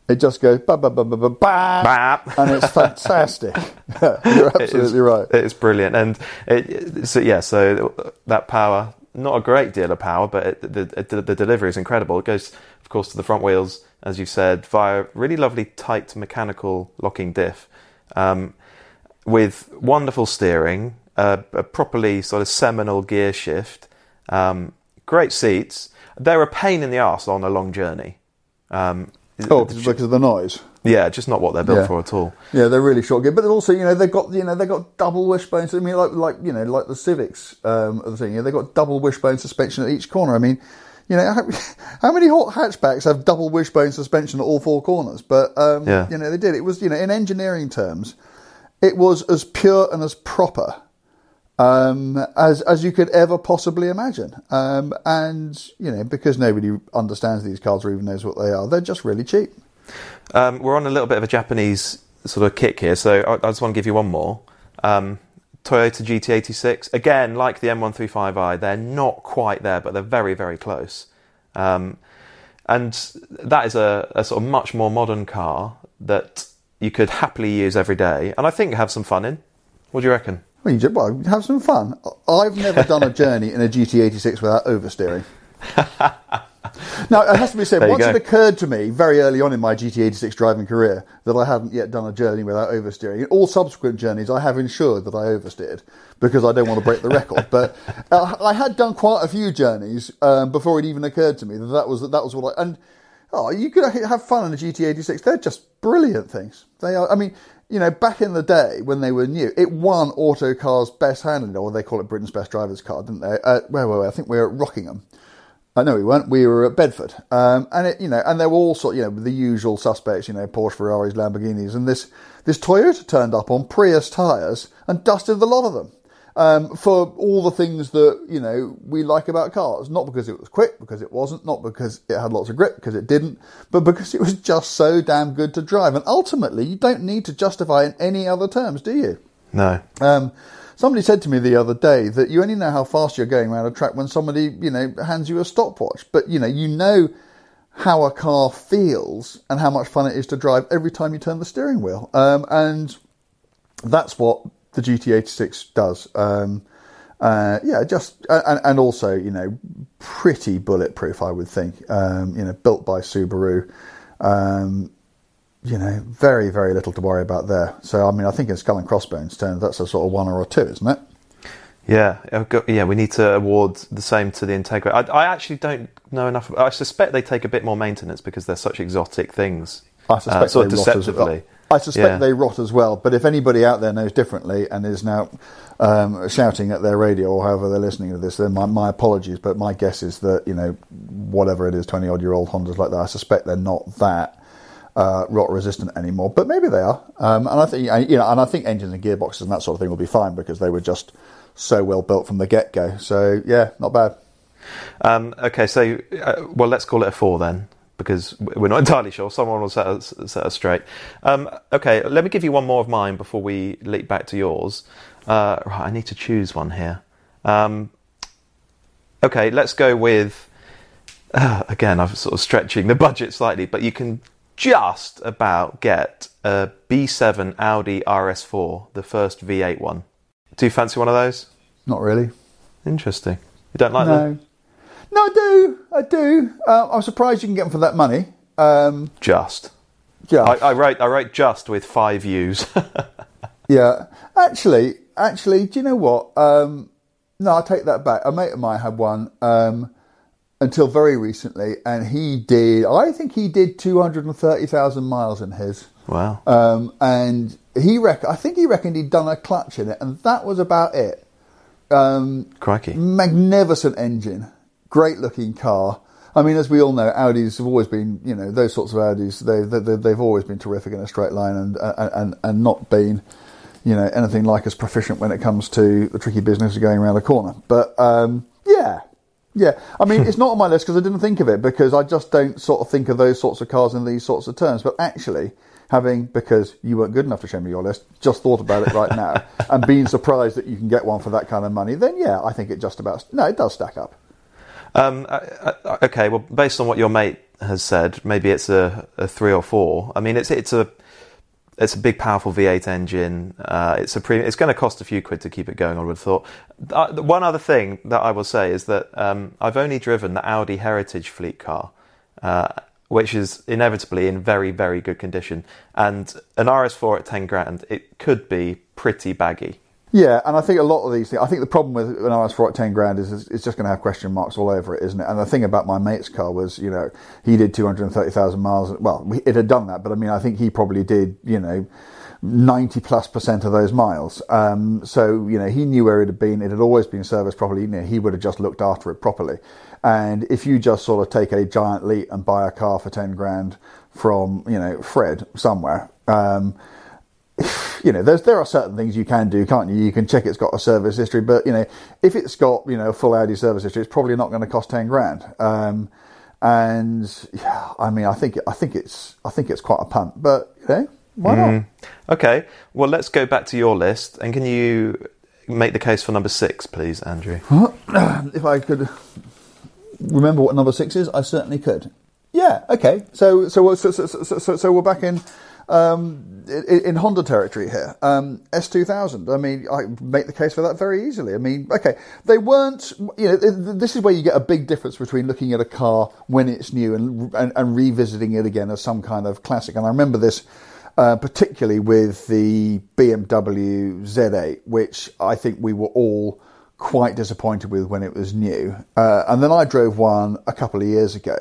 It just goes ba ba ba ba ba ba, and it's fantastic. You're It is- absolutely right. It's brilliant, and it, so yeah, so that power, not a great deal of power, but it, the, the the delivery is incredible. It goes, of course, to the front wheels, as you said, via really lovely tight mechanical locking diff, um, with wonderful steering, uh, a properly sort of seminal gear shift, um, great seats. They're a pain in the arse on a long journey. Um, Oh, because of the noise. yeah, just not what they're built Yeah. for at all. Yeah, they're really short gear, but also you know they've got you know they've got double wishbone. I mean, like like you know like the Civics um, the thing. You know, they've got double wishbone suspension at each corner. I mean, you know how, how many hot hatchbacks have double wishbone suspension at all four corners? But um, Yeah. you know they did. It was you know in engineering terms, it was as pure and as proper um, as as you could ever possibly imagine. Um, and you know because nobody understands these cars or even knows what they are, they're just really cheap. Um, we're on a little bit of a Japanese sort of kick here, so I, I just want to give you one more. Um, Toyota GT86. Again, like the M135i, they're not quite there, but they're very, very close. Um, and that is a, a sort of much more modern car that you could happily use every day, and I think have some fun in. What do you reckon? Well, you just, well, have some fun. I've never done a journey in a GT86 without oversteering. now, it has to be said, There once it occurred to me very early on in my GT86 driving career that I hadn't yet done a journey without oversteering. In all subsequent journeys, I have ensured that I oversteered because I don't want to break the record. But uh, I had done quite a few journeys um, before it even occurred to me that that was, that was what I. And oh, you could have fun on a GT86. They're just brilliant things. They are. I mean, you know, back in the day when they were new, it won Autocar's best handling, or they call it Britain's best driver's car, didn't they? Uh, where were we? I think we were at Rockingham. Uh, no, we weren't. We were at Bedford, um, and it, you know, and there were all sort, you know, the usual suspects, you know, Porsche, Ferraris, Lamborghinis, and this this Toyota turned up on Prius tyres and dusted the lot of them um, for all the things that you know we like about cars. Not because it was quick, because it wasn't. Not because it had lots of grip, because it didn't. But because it was just so damn good to drive. And ultimately, you don't need to justify in any other terms, do you? No. Um, somebody said to me the other day that you only know how fast you're going around a track when somebody, you know, hands you a stopwatch. But you know, you know how a car feels and how much fun it is to drive every time you turn the steering wheel. Um, and that's what the GT86 does. Um, uh, yeah, just and, and also you know pretty bulletproof, I would think. Um, you know, built by Subaru. Um, you know, very very little to worry about there. So I mean, I think in Skull and Crossbones terms, that's a sort of one or a two, isn't it? Yeah, I've got- yeah. We need to award the same to the Integra. I, I actually don't know enough. I suspect they take a bit more maintenance because they're such exotic things. I suspect uh, sort of they rot as deceptively. well. I suspect Yeah. they rot as well. But if anybody out there knows differently and is now um, shouting at their radio or however they're listening to this, then my, my apologies. But my guess is that you know whatever it is, twenty odd year old Hondas like that, I suspect they're not that uh, rot resistant anymore. But maybe they are. Um, and I think you know, and I think engines and gearboxes and that sort of thing will be fine because they were just so well built from the get go. So yeah, not bad. Um, okay, so uh, well, let's call it a four then, because we're not entirely sure. Someone will set us, set us straight. Um, okay, let me give you one more of mine before we leap back to yours. Uh, right, I need to choose one here. Um, okay, let's go with. Uh, again, I'm sort of stretching the budget slightly, but you can just about get a B7 Audi RS4, the first V8 one. Do you fancy one of those? Not really. Interesting. You don't like them? No, I do. I do. Uh, I'm surprised you can get them for that money. Um, Just. yeah, I, I wrote I wrote just with five U's. yeah. Actually, actually, do you know what? Um, no, I take that back. A mate of mine had one um, until very recently, and he did. I think he did two hundred and thirty thousand miles in his. wow. Um, and he reck- I think he reckoned he'd done a clutch in it, and that was about it. Um, Crikey. magnificent engine, great looking car. I mean, as we all know, Audis have always been, you know, those sorts of Audis. They, they they've always been terrific in a straight line and and and, and not been, you know, anything like as proficient when it comes to the tricky business of going around a corner. But um, yeah, yeah. I mean, it's not on my list because I didn't think of it because I just don't sort of think of those sorts of cars in these sorts of terms. But actually, having because you weren't good enough to show me your list, just thought about it right now and being surprised that you can get one for that kind of money, then yeah, I think it just about no, it does stack up. Um, uh, uh, okay, well, based on what your mate has said, maybe it's a, a three or four. I mean, it's it's a it's a big, powerful V8 engine. Uh, it's a pre- It's going to cost a few quid to keep it going. I would have thought. Uh, one other thing that I will say is that um, I've only driven the Audi Heritage fleet car, uh, which is inevitably in very, very good condition. And an RS4 at ten grand, it could be pretty baggy. Yeah, and I think a lot of these things. I think the problem with an RS4 at ten grand is is it's just going to have question marks all over it, isn't it? And the thing about my mate's car was, you know, he did two hundred and thirty thousand miles. Well, it had done that, but I mean, I think he probably did, you know. 90 plus percent of those miles. Um, so, you know, he knew where it had been. It had always been serviced properly. You know, he would have just looked after it properly. And if you just sort of take a giant leap and buy a car for 10 grand from, you know, Fred somewhere, um, you know, there's there are certain things you can do, can't you? You can check it's got a service history, but you know, if it's got you know a full Audi service history, it's probably not going to cost ten grand. Um, and yeah, I mean, I think I think it's I think it's quite a punt, but you know, why not? Okay, well, let's go back to your list. And can you make the case for number six, please, Andrew? If I could remember what number six is, I certainly could. Yeah. Okay. So so so so so, so, so we're back in. Um, in, Honda territory here, um, S2000. I mean, I make the case for that very easily. I mean, okay, they weren't. You know, th- th- this is where you get a big difference between looking at a car when it's new and and, and revisiting it again as some kind of classic. And I remember this uh, particularly with the BMW Z8, which I think we were all quite disappointed with when it was new. Uh, and then I drove one a couple of years ago.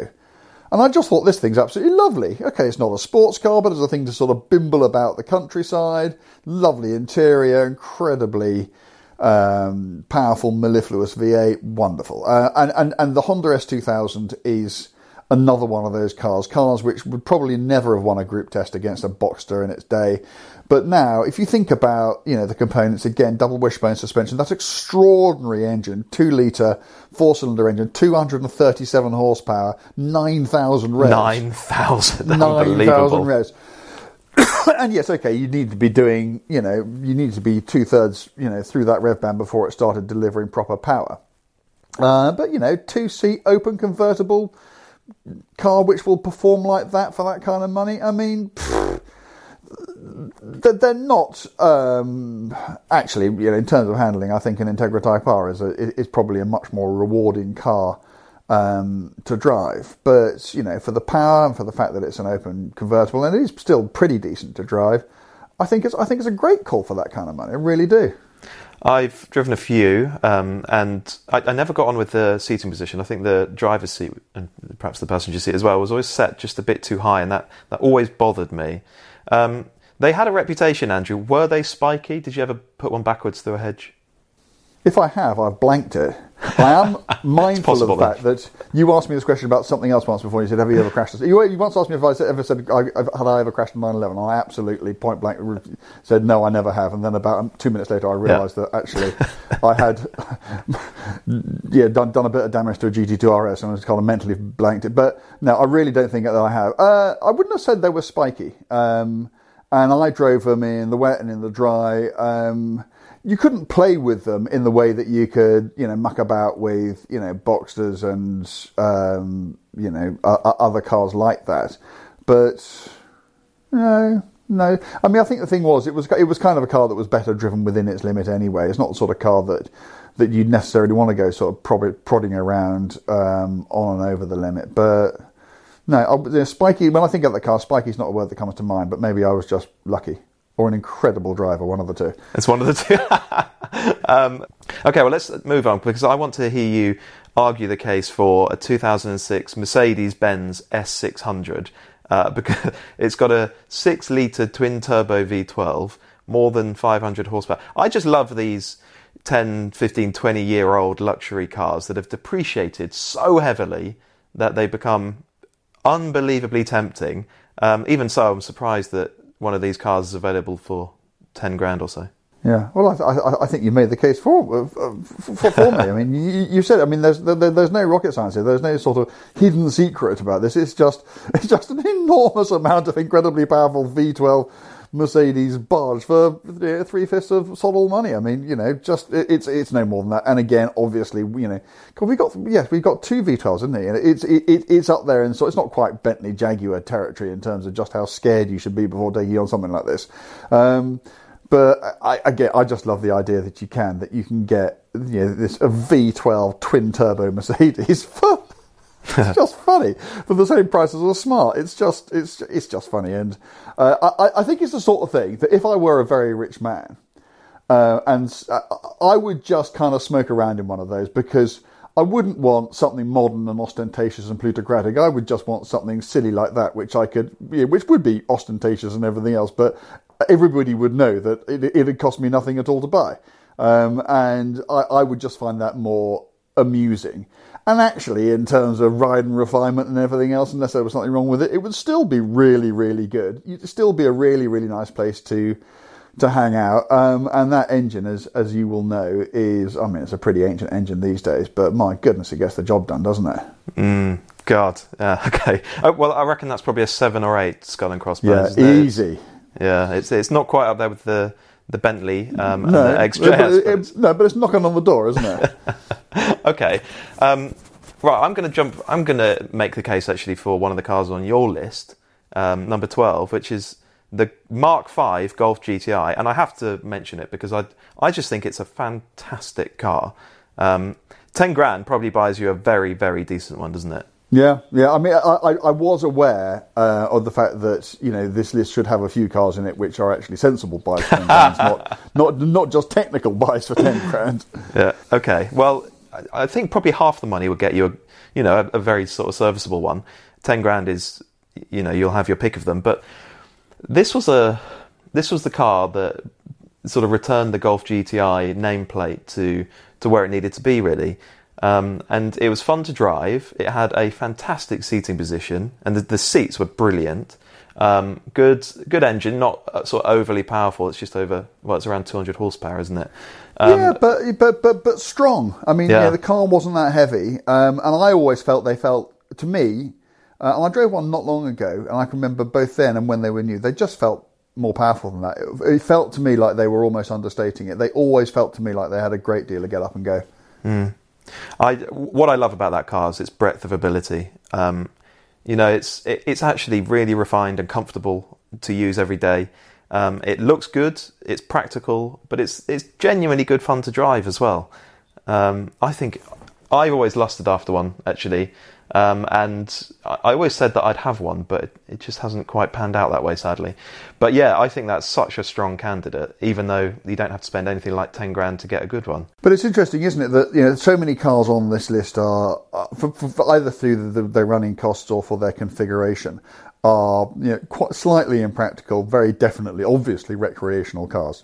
And I just thought this thing's absolutely lovely. Okay, it's not a sports car, but it's a thing to sort of bimble about the countryside. Lovely interior, incredibly um, powerful, mellifluous V8, wonderful. Uh, and, and, and the Honda S2000 is another one of those cars, cars which would probably never have won a group test against a Boxster in its day. But now, if you think about, you know, the components again, double wishbone suspension, that extraordinary engine, two litre, four cylinder engine, 237 horsepower, 9,000 revs. 9,000. 9,000 revs. and yes, okay, you need to be doing, you know, you need to be two thirds, you know, through that rev band before it started delivering proper power. Uh, but you know, two seat open convertible car which will perform like that for that kind of money. I mean, pfft, they're not um, actually, you know, in terms of handling. I think an Integra Type R is a, is probably a much more rewarding car um, to drive. But you know, for the power and for the fact that it's an open convertible and it is still pretty decent to drive, I think it's I think it's a great call for that kind of money. I really do. I've driven a few, um, and I, I, never got on with the seating position. I think the driver's seat and perhaps the passenger seat as well was always set just a bit too high, and that, that always bothered me. Um, they had a reputation, Andrew. Were they spiky? Did you ever put one backwards through a hedge? If I have, I've blanked it. I am mindful of the fact that you asked me this question about something else once before. You said, "Have you ever crashed?" You, you once asked me if I ever said, "Had I ever crashed a 911?" I absolutely point blank said, "No, I never have." And then about two minutes later, I realised yeah. that actually I had, yeah, done done a bit of damage to a GT2 RS, and I was kind of mentally blanked it. But no, I really don't think that I have. Uh, I wouldn't have said they were spiky. Um, and I drove them in the wet and in the dry. Um, you couldn't play with them in the way that you could, you know, muck about with, you know, Boxsters and, um, you know, uh, other cars like that. But no, no. I mean, I think the thing was, it was it was kind of a car that was better driven within its limit anyway. It's not the sort of car that that you'd necessarily want to go sort of prodding around um, on and over the limit. But no, I, spiky. When I think of the car, spiky's not a word that comes to mind. But maybe I was just lucky or an incredible driver, one of the two. It's one of the two. um, okay, well, let's move on because I want to hear you argue the case for a 2006 Mercedes Benz S600 uh, because it's got a 6 litre twin turbo V12, more than 500 horsepower. I just love these 10, 15, 20 year old luxury cars that have depreciated so heavily that they become unbelievably tempting. Um, even so, I'm surprised that one of these cars is available for ten grand or so. Yeah, well, I, I, I think you made the case for uh, for, for me. I mean, you, you, said. I mean, there's there, there's no rocket science here. There's no sort of hidden secret about this. It's just it's just an enormous amount of incredibly powerful V12 Mercedes barge for three fifths of sod money. I mean, you know, just it's it's no more than that. And again, obviously, you know, cause we got yes, we've got two V12s, isn't it? And it's it, it's up there, and so it's not quite Bentley Jaguar territory in terms of just how scared you should be before taking on something like this. Um, but I, again, I just love the idea that you can that you can get you know, this a V12 twin turbo Mercedes for it's just funny for the same price as a smart. It's just it's it's just funny, and uh, I, I think it's the sort of thing that if I were a very rich man, uh, and uh, I would just kind of smoke around in one of those because I wouldn't want something modern and ostentatious and plutocratic. I would just want something silly like that, which I could, which would be ostentatious and everything else, but everybody would know that it, it had cost me nothing at all to buy, um, and I, I would just find that more amusing. And actually, in terms of ride and refinement and everything else, unless there was something wrong with it, it would still be really, really good. It'd still be a really, really nice place to to hang out. Um, and that engine, as as you will know, is I mean, it's a pretty ancient engine these days, but my goodness, it gets the job done, doesn't it? Mm, God, yeah, okay. Oh, well, I reckon that's probably a seven or eight skull and crossbones. Yeah, easy. Yeah, it's it's not quite up there with the the Bentley um, no, and the XJS. But it, no, but it's knocking on the door, isn't it? okay. Um, right, I'm going to jump. I'm going to make the case actually for one of the cars on your list, um, number twelve, which is the Mark V Golf GTI, and I have to mention it because I I just think it's a fantastic car. Um, Ten grand probably buys you a very very decent one, doesn't it? Yeah, yeah. I mean, I, I, I was aware uh, of the fact that you know this list should have a few cars in it which are actually sensible buys for ten grand, not not not just technical buys for ten grand. Yeah. Okay. Well, I think probably half the money would get you, a, you know, a, a very sort of serviceable one. Ten grand is, you know, you'll have your pick of them. But this was a this was the car that sort of returned the Golf GTI nameplate to to where it needed to be really. Um, and it was fun to drive. It had a fantastic seating position, and the, the seats were brilliant. Um, good, good engine, not uh, sort of overly powerful. It's just over, well, it's around 200 horsepower, isn't it? Um, yeah, but but but but strong. I mean, yeah. yeah the car wasn't that heavy, um, and I always felt they felt to me. Uh, and I drove one not long ago, and I can remember both then and when they were new. They just felt more powerful than that. It, it felt to me like they were almost understating it. They always felt to me like they had a great deal of get up and go. Mm. I what I love about that car is its breadth of ability. Um, you know, it's it, it's actually really refined and comfortable to use every day. Um, it looks good, it's practical, but it's it's genuinely good fun to drive as well. Um, I think I've always lusted after one actually. Um, and I always said that I'd have one, but it, just hasn't quite panned out that way, sadly. But yeah, I think that's such a strong candidate, even though you don't have to spend anything like 10 grand to get a good one. But it's interesting, isn't it, that you know so many cars on this list are uh, for, for, either through the, their running costs or for their configuration are you know quite slightly impractical, very definitely, obviously recreational cars.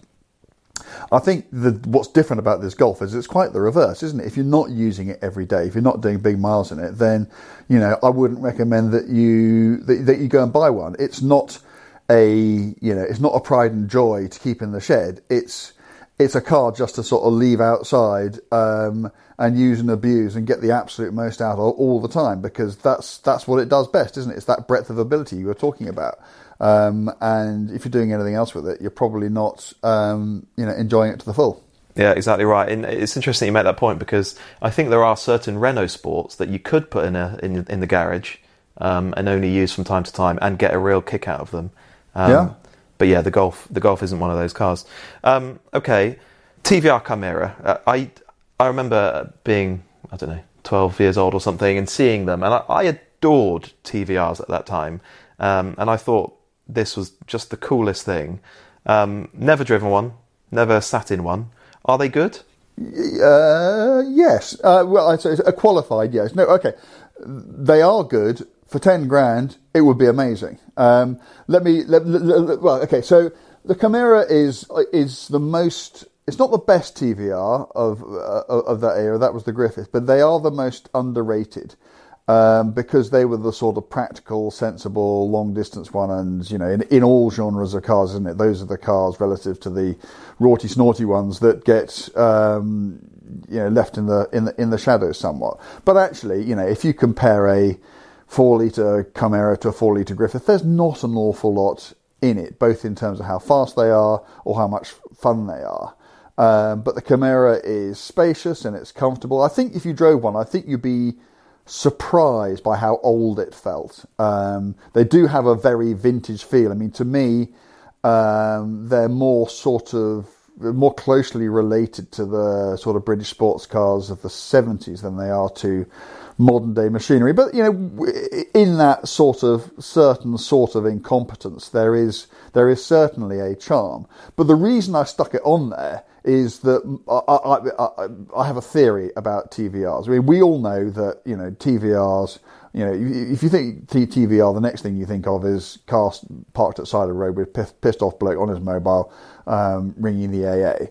I think the, what's different about this Golf is it's quite the reverse, isn't it? If you're not using it every day, if you're not doing big miles in it, then you know I wouldn't recommend that you that, that you go and buy one. It's not a you know it's not a pride and joy to keep in the shed. It's it's a car just to sort of leave outside um, and use and abuse and get the absolute most out of all the time because that's that's what it does best, isn't it? It's that breadth of ability you were talking about. Um, and if you're doing anything else with it, you're probably not, um, you know, enjoying it to the full. Yeah, exactly right. And it's interesting you make that point because I think there are certain Renault Sports that you could put in a in, in the garage um, and only use from time to time and get a real kick out of them. Um, Yeah. But yeah, the Golf the Golf isn't one of those cars. Um, okay, TVR Chimera. Uh, I I remember being I don't know 12 years old or something and seeing them, and I, I adored TVRs at that time, um, and I thought this was just the coolest thing. Um, never driven one, never sat in one. Are they good? Uh, yes. Uh, well, I'd say a qualified yes. No, okay. They are good for ten grand. It would be amazing. Um, let me. Let, let- let- well, okay. So the Chimera is is the most. It's not the best TVR of uh, of that era. That was the Griffith, but they are the most underrated. Um, because they were the sort of practical, sensible, long distance one, and you know, in, in all genres of cars, isn't it? Those are the cars relative to the rorty, snorty ones that get um, you know left in the in the in the shadows somewhat. But actually, you know, if you compare a four liter Chimera to a four liter Griffith, there's not an awful lot in it, both in terms of how fast they are or how much fun they are. Um, but the Chimera is spacious and it's comfortable. I think if you drove one, I think you'd be surprised by how old it felt. Um, they do have a very vintage feel. I mean, to me, um, they're more sort of more closely related to the sort of British sports cars of the 70s than they are to modern day machinery. But you know, in that sort of certain sort of incompetence, there is there is certainly a charm. But the reason I stuck it on there is that I, I, I, have a theory about TVRs. I mean, we all know that you know TVRs. You know, if you think TVR, the next thing you think of is car parked at side of the road with pissed off bloke on his mobile, um, ringing the AA.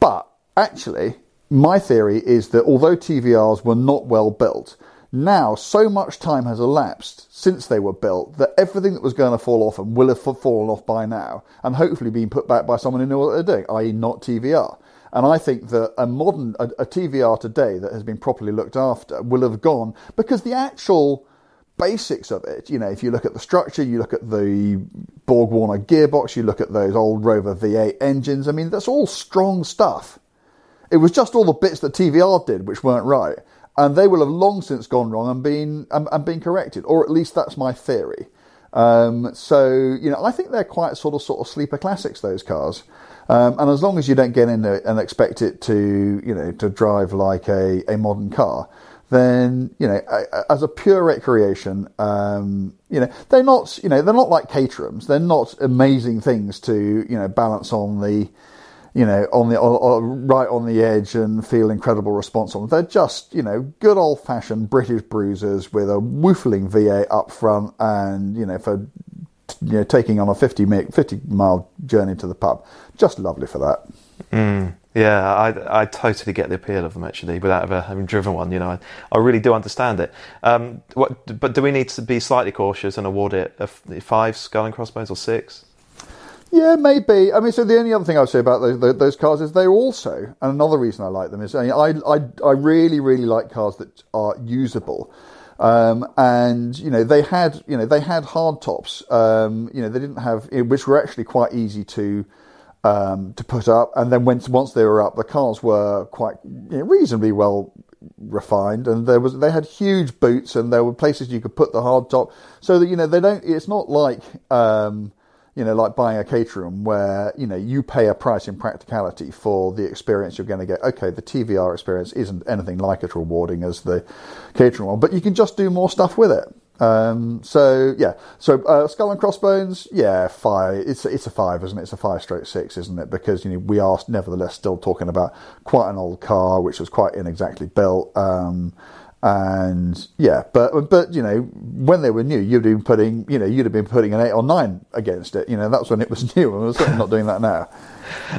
But actually, my theory is that although TVRs were not well built, now so much time has elapsed since they were built that everything that was going to fall off and will have fallen off by now, and hopefully been put back by someone who knew what they're doing, i.e., not TVR. And I think that a modern a, a TVR today that has been properly looked after will have gone because the actual basics of it, you know, if you look at the structure, you look at the Borg Warner gearbox, you look at those old Rover V8 engines. I mean, that's all strong stuff. It was just all the bits that TVR did which weren't right, and they will have long since gone wrong and been and, and been corrected, or at least that's my theory. Um, so you know, I think they're quite sort of sort of sleeper classics. Those cars. Um, and as long as you don't get in it and expect it to, you know, to drive like a, a modern car, then you know, as a pure recreation, um, you know, they're not, you know, they're not like Caterhams. They're not amazing things to, you know, balance on the, you know, on the right on the edge and feel incredible response on. They're just, you know, good old fashioned British bruisers with a woofling V8 up front, and you know, for you know, taking on a 50, mi- 50 mile journey to the pub. Just lovely for that. Yeah, I, I totally get the appeal of them actually, without ever having driven one. You know, I, I really do understand it. Um, what, but do we need to be slightly cautious and award it a five skull and crossbones or six? Yeah, maybe. I mean, so the only other thing I would say about those, those, cars is they're also, and another reason I like them is I, I, I really, really like cars that are usable. Um, and you know they had you know they had hard tops um, you know they didn't have which were actually quite easy to um, to put up and then once once they were up the cars were quite you know, reasonably well refined and there was they had huge boots and there were places you could put the hard top so that you know they don't it's not like um, you know, like buying a Caterham where, you know, you pay a price in practicality for the experience you're going to get. Okay, the TVR experience isn't anything like as rewarding as the Caterham one, but you can just do more stuff with it. Um, so yeah, so uh, Skull and Crossbones, yeah, five. It's it's a five, isn't it? It's a five stroke six, isn't it? Because you know we are nevertheless still talking about quite an old car, which was quite inexactly built. Um, and yeah, but but you know when they were new, you'd have been putting you know you'd have been putting an eight or nine against it. You know that's when it was new, and we're certainly not doing that now.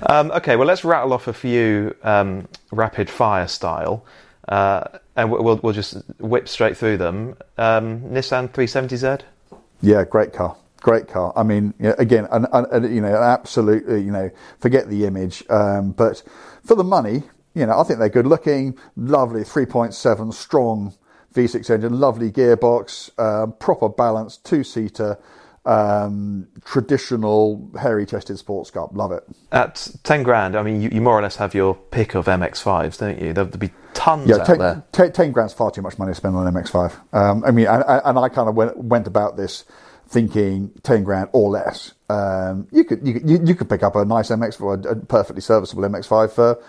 Um, okay, well let's rattle off a few um, rapid fire style. Uh, and we'll we'll just whip straight through them. Um, Nissan 370Z. Yeah, great car. Great car. I mean, again, an, an, you know, absolutely, you know, forget the image, um, but for the money, you know, I think they're good looking, lovely 3.7 strong V6 engine, lovely gearbox, um, proper balance, two seater um, traditional hairy chested sports car. Love it. At 10 grand, I mean, you, you, more or less have your pick of MX5s, don't you? There'll, be tons yeah, ten, there. T- 10 grand's far too much money to spend on an MX5. Um, I mean, and, and I kind of went, went, about this thinking 10 grand or less. Um, you could you could, you, you, could pick up a nice MX, for a perfectly serviceable MX5 for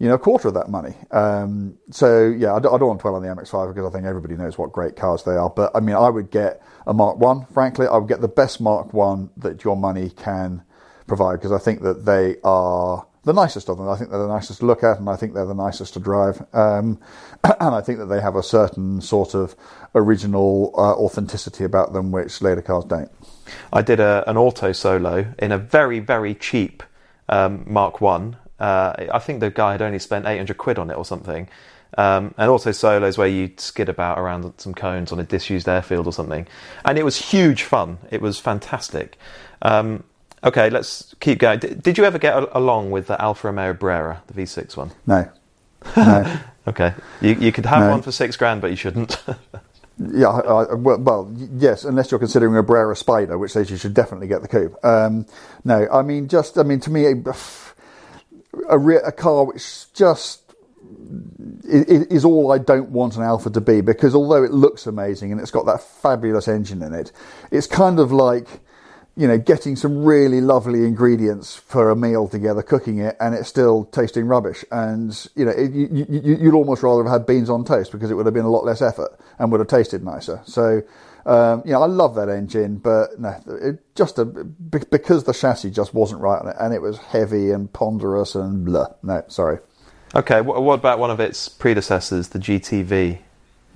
you know, a quarter of that money. Um, so yeah, I, don't, I don't want to dwell on the MX-5 because I think everybody knows what great cars they are. But I mean, I would get a Mark One. Frankly, I would get the best Mark One that your money can provide because I think that they are the nicest of them. I think they're the nicest to look at, and I think they're the nicest to drive. Um, and I think that they have a certain sort of original uh, authenticity about them, which later cars don't. I did a, an auto solo in a very very cheap um, Mark One uh, I think the guy had only spent 800 quid on it or something. Um, and auto solos where you skid about around some cones on a disused airfield or something. And it was huge fun. It was fantastic. Um, okay, let's keep going. D- did you ever get a- along with the Alfa Romeo Brera, the V6 one? No. no. okay. You, you could have no. one for six grand, but you shouldn't. Yeah, I, well, well, yes, unless you're considering a Brera Spider, which says you should definitely get the coupe. Um, no, I mean, just, I mean, to me, a, re- a car which just is all I don't want an Alfa to be because although it looks amazing and it's got that fabulous engine in it, it's kind of like you know getting some really lovely ingredients for a meal together, cooking it, and it's still tasting rubbish. And you know it, you, would almost rather have had beans on toast because it would have been a lot less effort and would have tasted nicer. So. Um, you know, I love that engine, but no, it just a, because the chassis just wasn't right on it, and it was heavy and ponderous and blah. No, sorry. Okay, what about one of its predecessors, the GTV?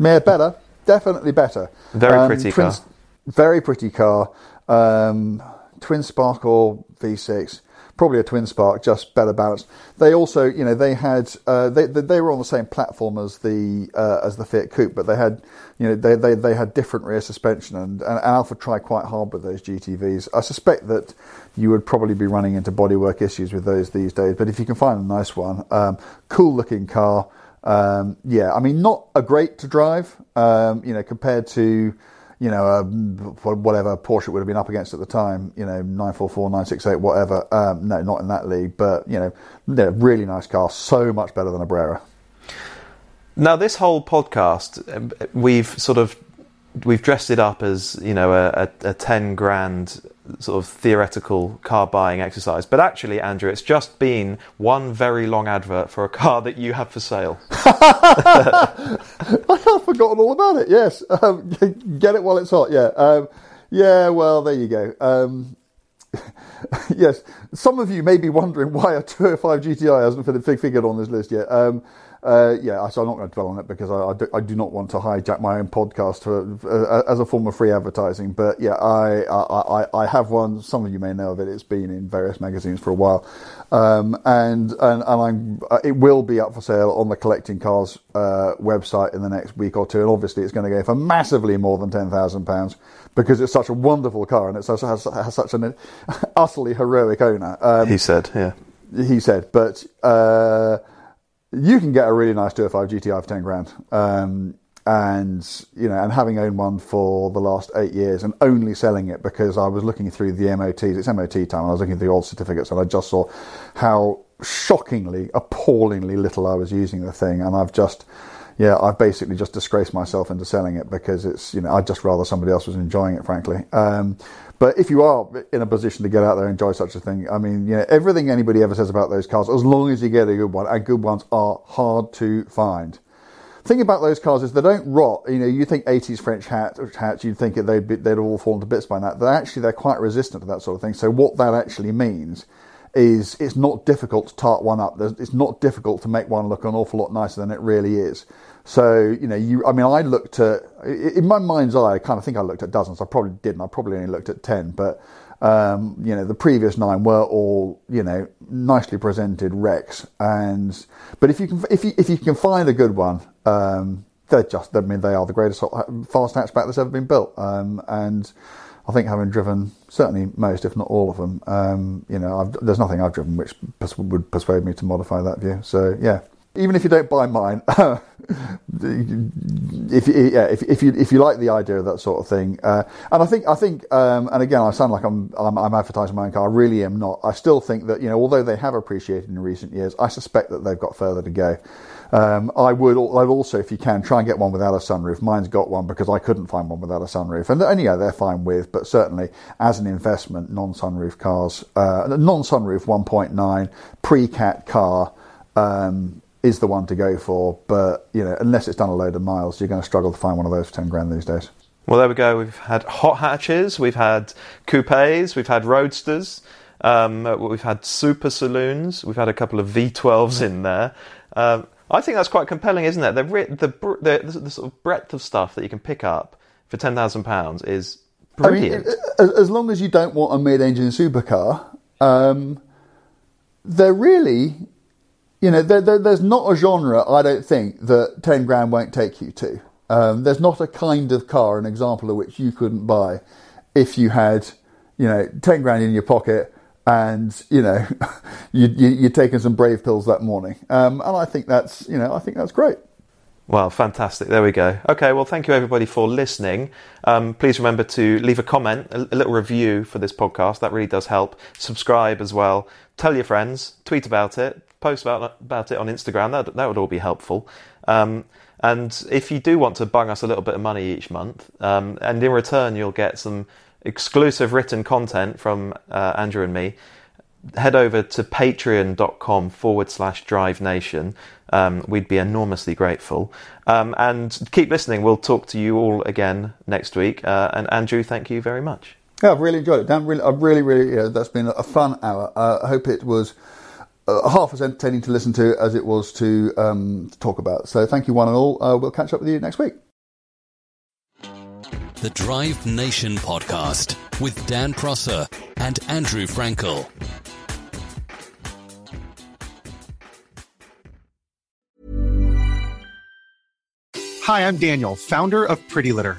Yeah, better, definitely better. Very um, pretty twin, car. Very pretty car. Um, twin sparkle V6 probably a twin spark, just better balanced. They also, you know, they had uh, they, they were on the same platform as the uh, as the Fiat Coupe, but they had, you know, they they, they had different rear suspension, and, and Alfa tried quite hard with those GTVs. I suspect that you would probably be running into bodywork issues with those these days, but if you can find a nice one, um, cool looking car. Um, yeah, I mean, not a great to drive, um, you know, compared to you know, uh, whatever Porsche would have been up against at the time, you know, 944, 968, whatever. Um, no, not in that league, but, you know, they're really nice car, so much better than a Brera. Now, this whole podcast, um, we've sort of we've dressed it up as you know a, a, a, 10 grand sort of theoretical car buying exercise. But actually andrew it's just been one very long advert for a car that you have for sale. I have forgotten all about it yes. Um, get it while it's hot yeah. Um, yeah well there you go. Um, yes some of you may be wondering why a 205 gti hasn't been figured on this list yet. Um, uh, yeah, so I'm not going to dwell on it because I, I, do, I, do, not want to hijack my own podcast for, uh, as a form of free advertising. But yeah, I, I, I, have one. Some of you may know of it. It's been in various magazines for a while, um, and and, and I'm, uh, it will be up for sale on the Collecting Cars uh, website in the next week or two. And obviously, it's going to go for massively more than ten thousand pounds because it's such a wonderful car and it has, has, has such an utterly heroic owner. Um, he said, yeah. He said, but uh, you can get a really nice 205 GTI for 10 grand. Um, and you know, and having owned one for the last eight years and only selling it because I was looking through the MOTs. It's MOT time, and I was looking through the old certificates, and I just saw how shockingly, appallingly little I was using the thing, and I've just, yeah, I've basically just disgraced myself into selling it because it's, you know, I'd just rather somebody else was enjoying it, frankly. Um, but if you are in a position to get out there and enjoy such a thing, I mean, you know, everything anybody ever says about those cars, as long as you get a good one, and good ones are hard to find. Thing about those cars is they don't rot. You know, you think 80s French hat, hats, you'd think they'd, be, they'd all fallen to bits by now. They're actually, they're quite resistant to that sort of thing. So what that actually means is it's not difficult to tart one up. It's not difficult to make one look an awful lot nicer than it really is. So, you know, you, I mean, I looked at, in my mind's eye, I kind of think I looked at dozens. I probably didn't. I probably only looked at 10, but, um, you know, the previous nine were all, you know, nicely presented wrecks. And, but if you can, if you, if you can find a good one, um, they're just, I mean, they are the greatest fast hatchback that's ever been built. Um, and, I think having driven certainly most, if not all of them, um, you know, I've, there's nothing I've driven which pers- would persuade me to modify that view. So yeah, even if you don't buy mine, if yeah, if, if, you if you like the idea of that sort of thing, uh, and I think I think, um, and again, I sound like I'm, I'm, I'm advertising my own car. I really am not. I still think that you know, although they have appreciated in recent years, I suspect that they've got further to go. Um, I would, I'd also, if you can, try and get one without a sunroof. Mine's got one because I couldn't find one without a sunroof, and, and yeah, they're fine with. But certainly, as an investment, non-sunroof cars, uh, non-sunroof 1.9 pre-cat car. Um, is the one to go for, but you know, unless it's done a load of miles, you're going to struggle to find one of those for ten grand these days. Well, there we go. We've had hot hatches, we've had coupes, we've had roadsters, um, we've had super saloons, we've had a couple of V12s in there. Um, I think that's quite compelling, isn't it? The, the, the, the, sort of breadth of stuff that you can pick up for ten thousand pounds is brilliant. I mean, as long as you don't want a mid-engine supercar, um, they're really, you know, they're, they're, there's not a genre I don't think that ten grand won't take you to. Um, there's not a kind of car, an example of which you couldn't buy if you had, you know, ten grand in your pocket and you know you, you, you're taking some brave pills that morning um, and i think that's you know i think that's great well, fantastic. There we go. Okay, well, thank you everybody for listening. Um, please remember to leave a comment, a, a, little review for this podcast. That really does help. Subscribe as well. Tell your friends. Tweet about it. Post about, about it on Instagram. That, that would all be helpful. Um, and if you do want to bung us a little bit of money each month, um, and in return you'll get some exclusive written content from uh, Andrew and me, head over to patreon.com forward slash drive nation. Um, we'd be enormously grateful. Um, and keep listening. We'll talk to you all again next week. Uh, and Andrew, thank you very much. Yeah, I've really enjoyed it. Dan, really, I've really, really, yeah, that's been a fun hour. Uh, I hope it was uh, half as entertaining to listen to as it was to, um, to talk about. So thank you one and all. Uh, we'll catch up with you next week the Drive Nation podcast with Dan Prosser and Andrew Frankel. Hi, I'm Daniel, founder of Pretty Litter.